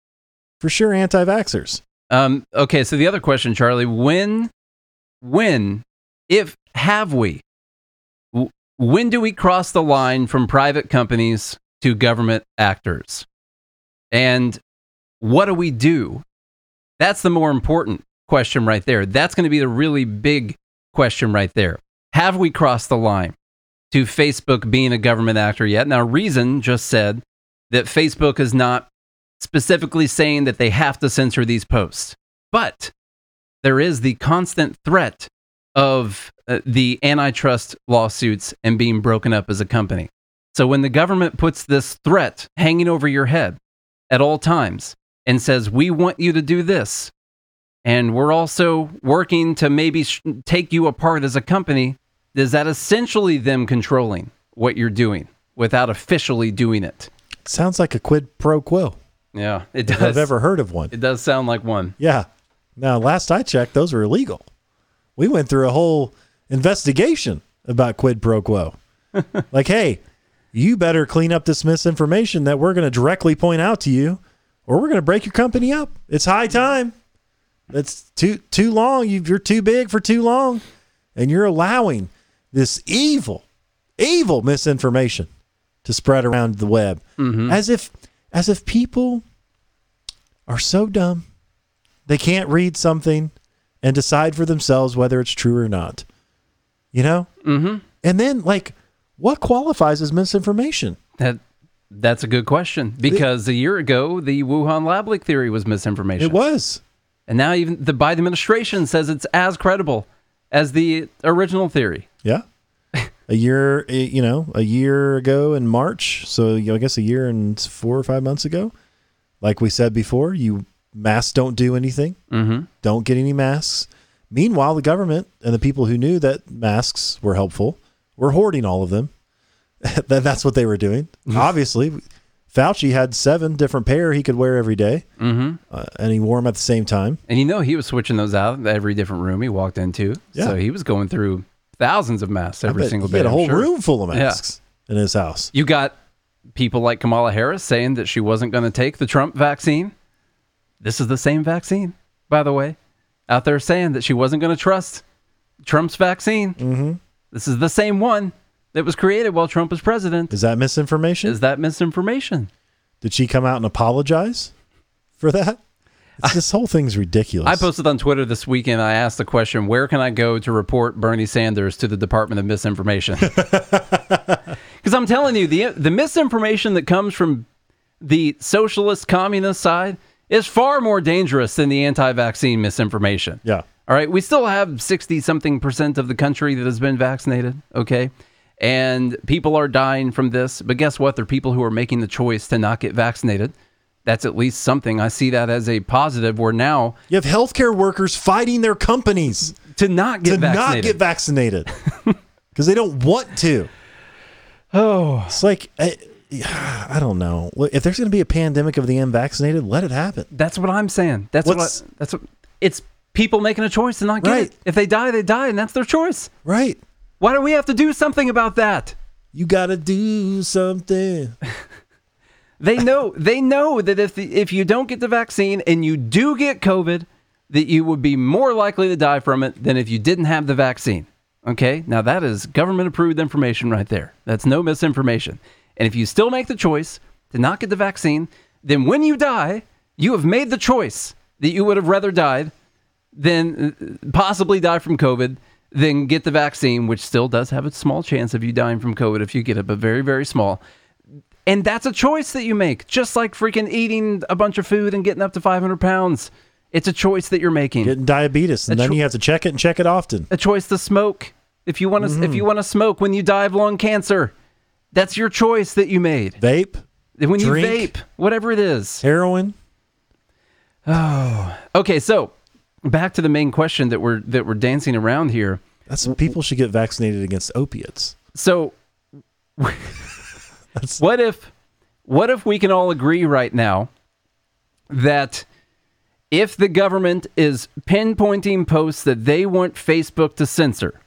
for sure, anti-vaxxers. Um, okay, so the other question, Charlie, when, when, if have we, when do we cross the line from private companies to government actors? And what do we do? That's the more important question right there. That's going to be the really big question right there. Have we crossed the line to Facebook being a government actor yet? Now, Reason just said that Facebook is not specifically saying that they have to censor these posts. But there is the constant threat of uh, the antitrust lawsuits and being broken up as a company. So when the government puts this threat hanging over your head at all times and says, We want you to do this, and we're also working to maybe sh- take you apart as a company, is that essentially them controlling what you're doing without officially doing it? Sounds like a quid pro quo. Yeah, it does. I've ever heard of one. It does sound like one. Yeah. Now, last I checked, those were illegal. We went through a whole investigation about quid pro quo. like, hey, you better clean up this misinformation that we're going to directly point out to you, or we're going to break your company up. It's high time. It's too too long. You- You're too big for too long, and you're allowing this evil, evil misinformation to spread around the web, mm-hmm. as if as if people are so dumb they can't read something and decide for themselves whether it's true or not. You know? Mm-hmm. And then, like, what qualifies as misinformation? That that's a good question because a year ago the Wuhan lab leak theory was misinformation, It was. and now even the Biden administration says it's as credible as the original theory. Yeah. A year, eh, you know, a year ago in March. So, you know, I guess a year and four or five months ago. Like we said before, you masks don't do anything. Mm-hmm. Don't get any masks. Meanwhile, the government and the people who knew that masks were helpful were hoarding all of them. Then that's what they were doing. Obviously, Fauci had seven different pair he could wear every day, Mm-hmm. uh, and he wore them at the same time. And you know he was switching those out every different room he walked into. Yeah. So he was going through thousands of masks every single he day. had a I'm whole sure. room full of masks in his house. You got people like Kamala Harris saying that she wasn't going to take the Trump vaccine. This is the same vaccine, by the way, out there saying that she wasn't going to trust Trump's vaccine. Mm-hmm. This is the same one that was created while Trump was president. Is that misinformation? Is that misinformation? Did she come out and apologize for that? This whole thing's ridiculous. I posted on Twitter this weekend. I asked the question, "Where can I go to report Bernie Sanders to the Department of Misinformation?" Because I'm telling you, the the misinformation that comes from the socialist communist side is far more dangerous than the anti-vaccine misinformation. yeah. All right, we still have 60 something percent of the country that has been vaccinated, okay? And people are dying from this, but guess what? There are people who are making the choice to not get vaccinated. That's at least something. I see that as a positive where now You have healthcare workers fighting their companies to not get to not vaccinated. get vaccinated because they don't want to. oh, It's like I, I don't know. If there's going to be a pandemic of the unvaccinated, let it happen. that's what I'm saying. That's What's- what I, that's what it's people making a choice to not get Right. it. If they die, they die, and that's their choice. Right? Why do we have to do something about that? You got to do something. They know they know that if the, if you don't get the vaccine and you do get COVID, that you would be more likely to die from it than if you didn't have the vaccine. Okay, now that is government approved information right there. That's no misinformation. And if you still make the choice to not get the vaccine, then when you die, you have made the choice that you would have rather died than uh, possibly die from COVID than get the vaccine, which still does have a small chance of you dying from COVID if you get it, but very, very small. And that's a choice that you make, just like freaking eating a bunch of food and getting up to 500 pounds. It's a choice that you're making. Getting diabetes, and then you have to check it and check it often. a choice to smoke. If you want to, if mm-hmm. you want to smoke when you die of lung cancer, that's your choice that you made. Vape, When you vape, whatever it is. heroin. Oh, okay, so back to the main question that we're that we're dancing around here. That's people should get vaccinated against opiates. So what if what if we can all agree right now that if the government is pinpointing posts that they want Facebook to censor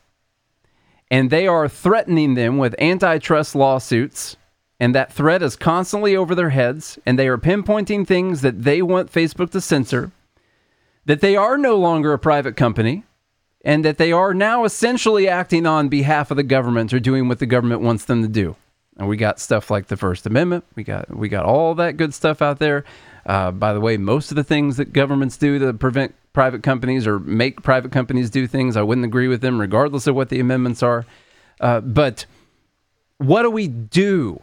and they are threatening them with antitrust lawsuits and that threat is constantly over their heads, and they are pinpointing things that they want Facebook to censor, that they are no longer a private company, and that they are now essentially acting on behalf of the government or doing what the government wants them to do. And we got stuff like the First Amendment. We got we got all that good stuff out there. Uh, by the way, most of the things that governments do to prevent private companies or make private companies do things, I wouldn't agree with them, regardless of what the amendments are. Uh, but what do we do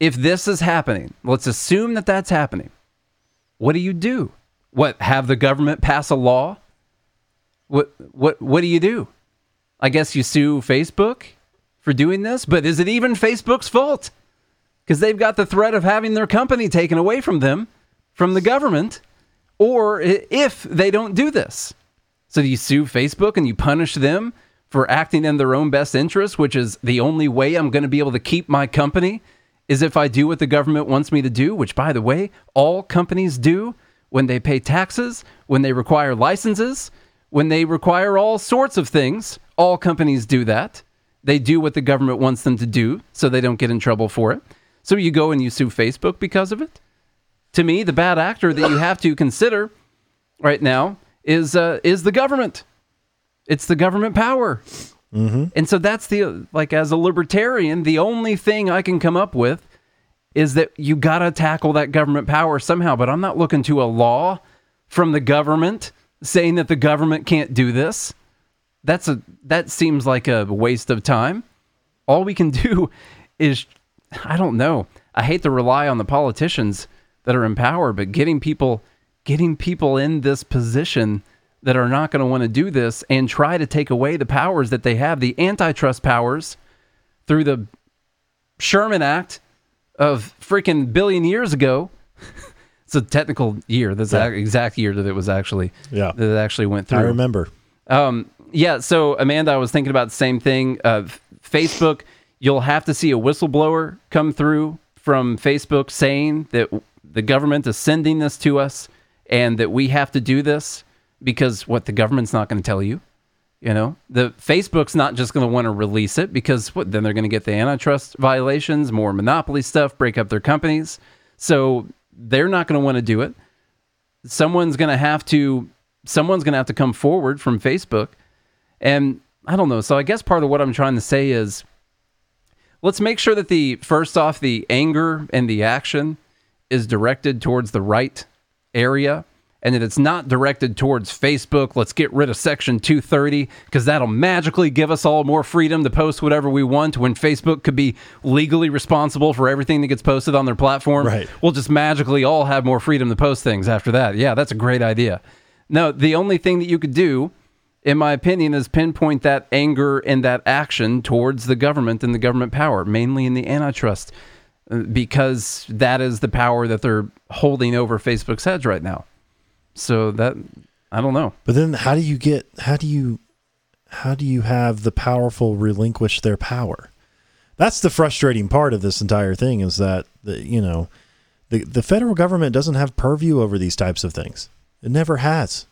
if this is happening? Let's assume that that's happening. What do you do? What have the government pass a law? What what what do you do? I guess you sue Facebook for doing this, but is it even Facebook's fault? Because they've got the threat of having their company taken away from them from the government, or if they don't do this. So you sue Facebook and you punish them for acting in their own best interest, which is the only way I'm going to be able to keep my company is if I do what the government wants me to do, which by the way, all companies do when they pay taxes, when they require licenses, when they require all sorts of things. All companies do that. They do what the government wants them to do so they don't get in trouble for it. So you go and you sue Facebook because of it to me, the bad actor that you have to consider right now is uh, is the government. It's the government power. Mm-hmm. And so that's the like as a libertarian, the only thing I can come up with is that you got to tackle that government power somehow. But I'm not looking to a law from the government saying that the government can't do this. That's a that seems like a waste of time. All we can do is I don't know. I hate to rely on the politicians that are in power, but getting people getting people in this position that are not going to want to do this and try to take away the powers that they have, the antitrust powers through the Sherman Act of freaking billion years ago. it's a technical year. That's yeah. the exact year that it was actually yeah. that it actually went through. I remember. Um, yeah. So Amanda, I was thinking about the same thing. Uh, Facebook, you'll have to see a whistleblower come through from Facebook saying that the government is sending this to us and that we have to do this because what the government's not going to tell you you know the facebook's not just going to want to release it because what then they're going to get the antitrust violations more monopoly stuff break up their companies so they're not going to want to do it someone's going to have to someone's going to have to come forward from facebook and i don't know so i guess part of what i'm trying to say is let's make sure that the first off the anger and the action is directed towards the right area and that it's not directed towards Facebook. Let's get rid of Section 230 because that'll magically give us all more freedom to post whatever we want when Facebook could be legally responsible for everything that gets posted on their platform. Right. We'll just magically all have more freedom to post things after that. Yeah, that's a great idea. No, the only thing that you could do, in my opinion, is pinpoint that anger and that action towards the government and the government power, mainly in the antitrust uh, because that is the power that they're holding over Facebook's heads right now. So that I don't know. But then how do you get how do you how do you have the powerful relinquish their power? That's the frustrating part of this entire thing is that the you know the the federal government doesn't have purview over these types of things. It never has.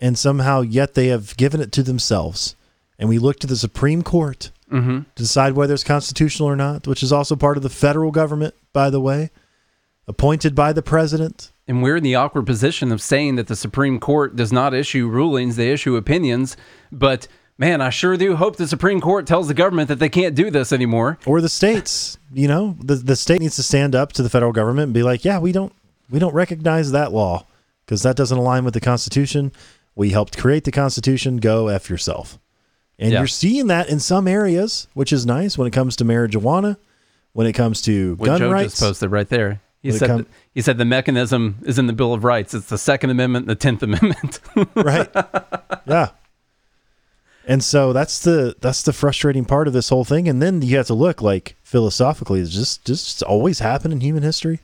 And somehow yet they have given it to themselves. And we look to the Supreme Court mm-hmm. to decide whether it's constitutional or not, which is also part of the federal government, by the way, appointed by the president. And we're in the awkward position of saying that the Supreme Court does not issue rulings, they issue opinions. But man, I sure do hope the Supreme Court tells the government that they can't do this anymore. Or the states, you know, the, the state needs to stand up to the federal government and be like, yeah, we don't we don't recognize that law because that doesn't align with the Constitution. We helped create the Constitution. Go F yourself. And yeah. you're seeing that in some areas, which is nice when it comes to marijuana, when it comes to what gun Joe rights. Just posted right there. He said, com- he said the mechanism is in the Bill of Rights. It's the Second Amendment, and the Tenth Amendment. right. Yeah. And so that's the that's the frustrating part of this whole thing. And then you have to look like philosophically, it's just just always happen in human history.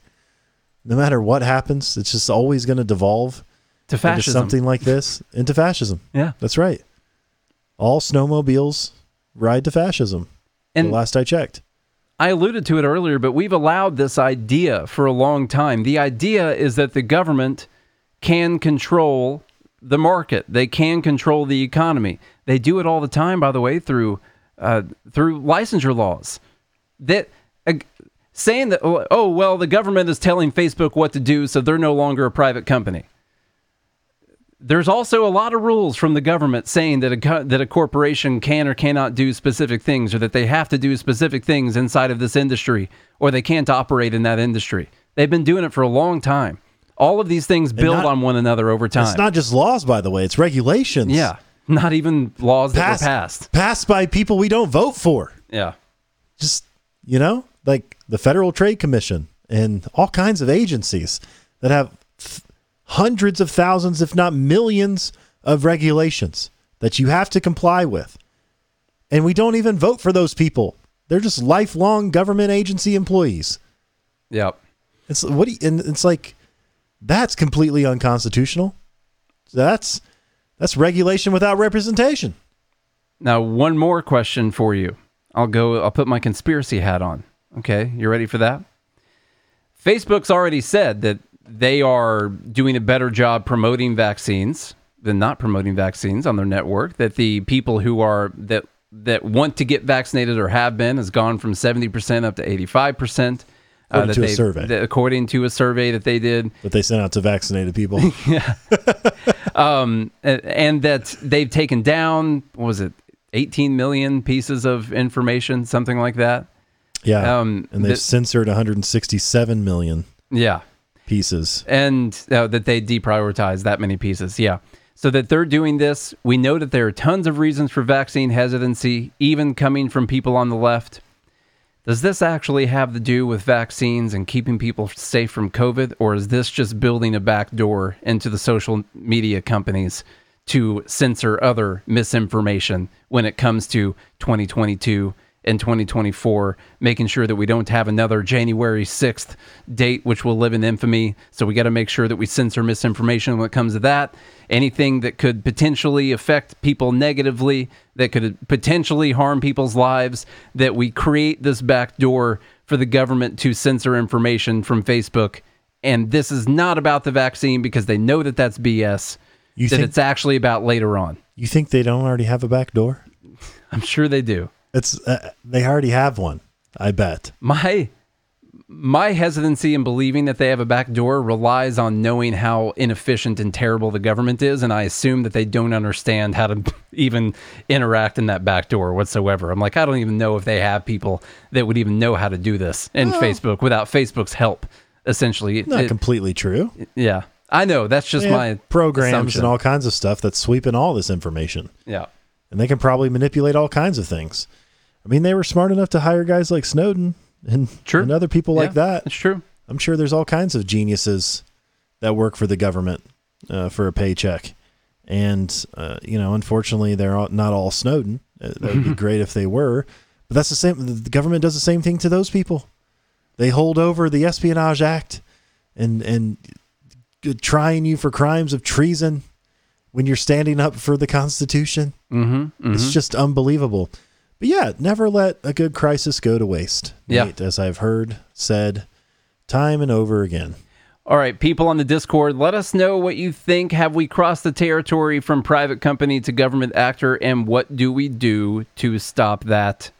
No matter what happens, it's just always going to devolve to fascism. into something like this, into fascism. Yeah, that's right all snowmobiles ride to fascism. And the last I checked. I alluded to it earlier, but we've allowed this idea for a long time. The idea is that the government can control the market. They can control the economy. They do it all the time, by the way, through uh, through licensure laws. That uh, saying that oh well the government is telling Facebook what to do so they're no longer a private company. There's also a lot of rules from the government saying that a co- that a corporation can or cannot do specific things or that they have to do specific things inside of this industry or they can't operate in that industry. They've been doing it for a long time. All of these things build not- on one another over time. It's not just laws, by the way; it's regulations. yeah, not even laws that passed were passed. passed by people we don't vote for. Yeah. Just you know, like the Federal Trade Commission and all kinds of agencies that have hundreds of thousands, if not millions, of regulations that you have to comply with, and we don't even vote for those people. They're just lifelong government agency employees. Yep. It's what do you, and it's like that's completely unconstitutional. That's that's regulation without representation. Now, one more question for you. I'll go, I'll put my conspiracy hat on. Okay. You ready for that? Facebook's already said that they are doing a better job promoting vaccines than not promoting vaccines on their network. That the people who are, that, that want to get vaccinated or have been has gone from 70% up to 85%. According that to a they- survey. that- according to a survey that they did. That they sent out to vaccinated people. um, a- and that they've taken down what was it 18 million pieces of information something like that Yeah. Um, and they've the- censored 167 million yeah pieces. and uh, that they deprioritize that many pieces yeah so that they're doing this we know that there are tons of reasons for vaccine hesitancy even coming from people on the left does this actually have to do with vaccines and keeping people safe from covid or is this just building a back door into the social media companies to censor other misinformation when it comes to 2022 and 2024, making sure that we don't have another January 6th date, which will live in infamy. So we got to make sure that we censor misinformation when it comes to that. Anything that could potentially affect people negatively, that could potentially harm people's lives, that we create this back door for the government to censor information from Facebook. And this is not about the vaccine because they know that that's BS. You that think- it's actually about later on. You think they don't already have a back door? I'm sure they do. It's uh, they already have one. I bet. My my hesitancy in believing that they have a back door relies on knowing how inefficient and terrible the government is, and I assume that they don't understand how to even interact in that back door whatsoever. I'm like, I don't even know if they have people that would even know how to do this in Facebook without Facebook's help. Essentially, It- Not it- completely true. yeah, I know that's just my programs assumption. and all kinds of stuff that's sweeping all this information, Yeah, and they can probably manipulate all kinds of things. I mean, they were smart enough to hire guys like Snowden and, True. and other people like that. It's true. I'm sure there's all kinds of geniuses that work for the government uh, for a paycheck. And, uh, you know, unfortunately, they're all, not all Snowden. Uh, that would be great if they were. But that's the same. The government does the same thing to those people. They hold over the Espionage Act and, and trying you for crimes of treason when you're standing up for the Constitution. Mm-hmm, It's just unbelievable. But yeah, never let a good crisis go to waste. Yeah. Nate, as I've heard said time and over again. All right, people on the Discord, let us know what you think. Have we crossed the territory from private company to government actor, and what do we do to stop that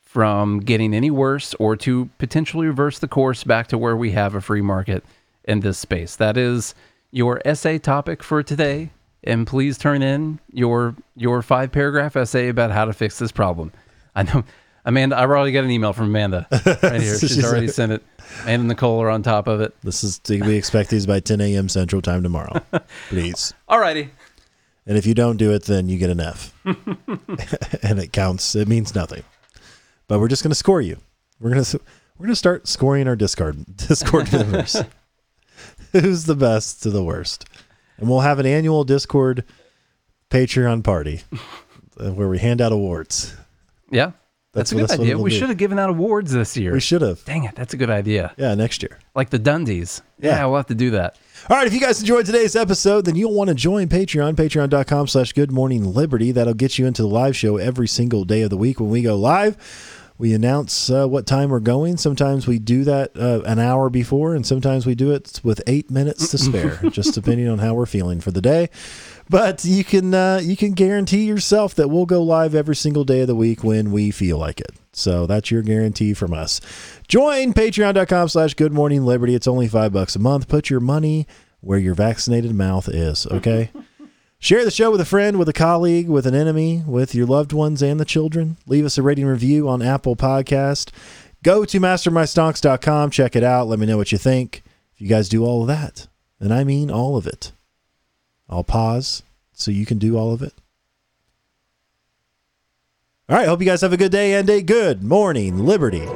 from getting any worse or to potentially reverse the course back to where we have a free market in this space? That is your essay topic for today. And please turn in your your five paragraph essay about how to fix this problem. I know Amanda, I already got an email from Amanda right here. She's She's- already sent it. Amanda and Nicole are on top of it. This is we expect these by 10 a.m. Central Time tomorrow, please. Alrighty. And if you don't do it, then you get an F, and it counts. It means nothing. But we're just going to score you. We're gonna we're gonna start scoring our Discord Discord members. Who's the best to the worst? And we'll have an annual Discord Patreon party uh, where we hand out awards. Yeah. That's, That's a good that's idea. We should have given out awards this year. We should have. Dang it, that's a good idea. Yeah, next year. Like the Dundies. Yeah, Yeah. we'll have to do that. All right, if you guys enjoyed today's episode, then you'll want to join Patreon, patreon.com slash good morning liberty. That'll get you into the live show every single day of the week when we go live. We announce uh, what time we're going. Sometimes we do that uh, an hour before, and sometimes we do it with eight minutes to spare, just depending on how we're feeling for the day. But you can uh, you can guarantee yourself that we'll go live every single day of the week when we feel like it. So that's your guarantee from us. Join patreon.com slash good morning liberty. It's only five bucks a month. Put your money where your vaccinated mouth is, okay? Share the show with a friend, with a colleague, with an enemy, with your loved ones and the children. Leave us a rating review on Apple Podcast. Go to mastermystonks.com, check it out. Let me know what you think. If you guys do all of that, and I mean all of it, I'll pause so you can do all of it. All right, hope you guys have a good day and a good morning, Liberty.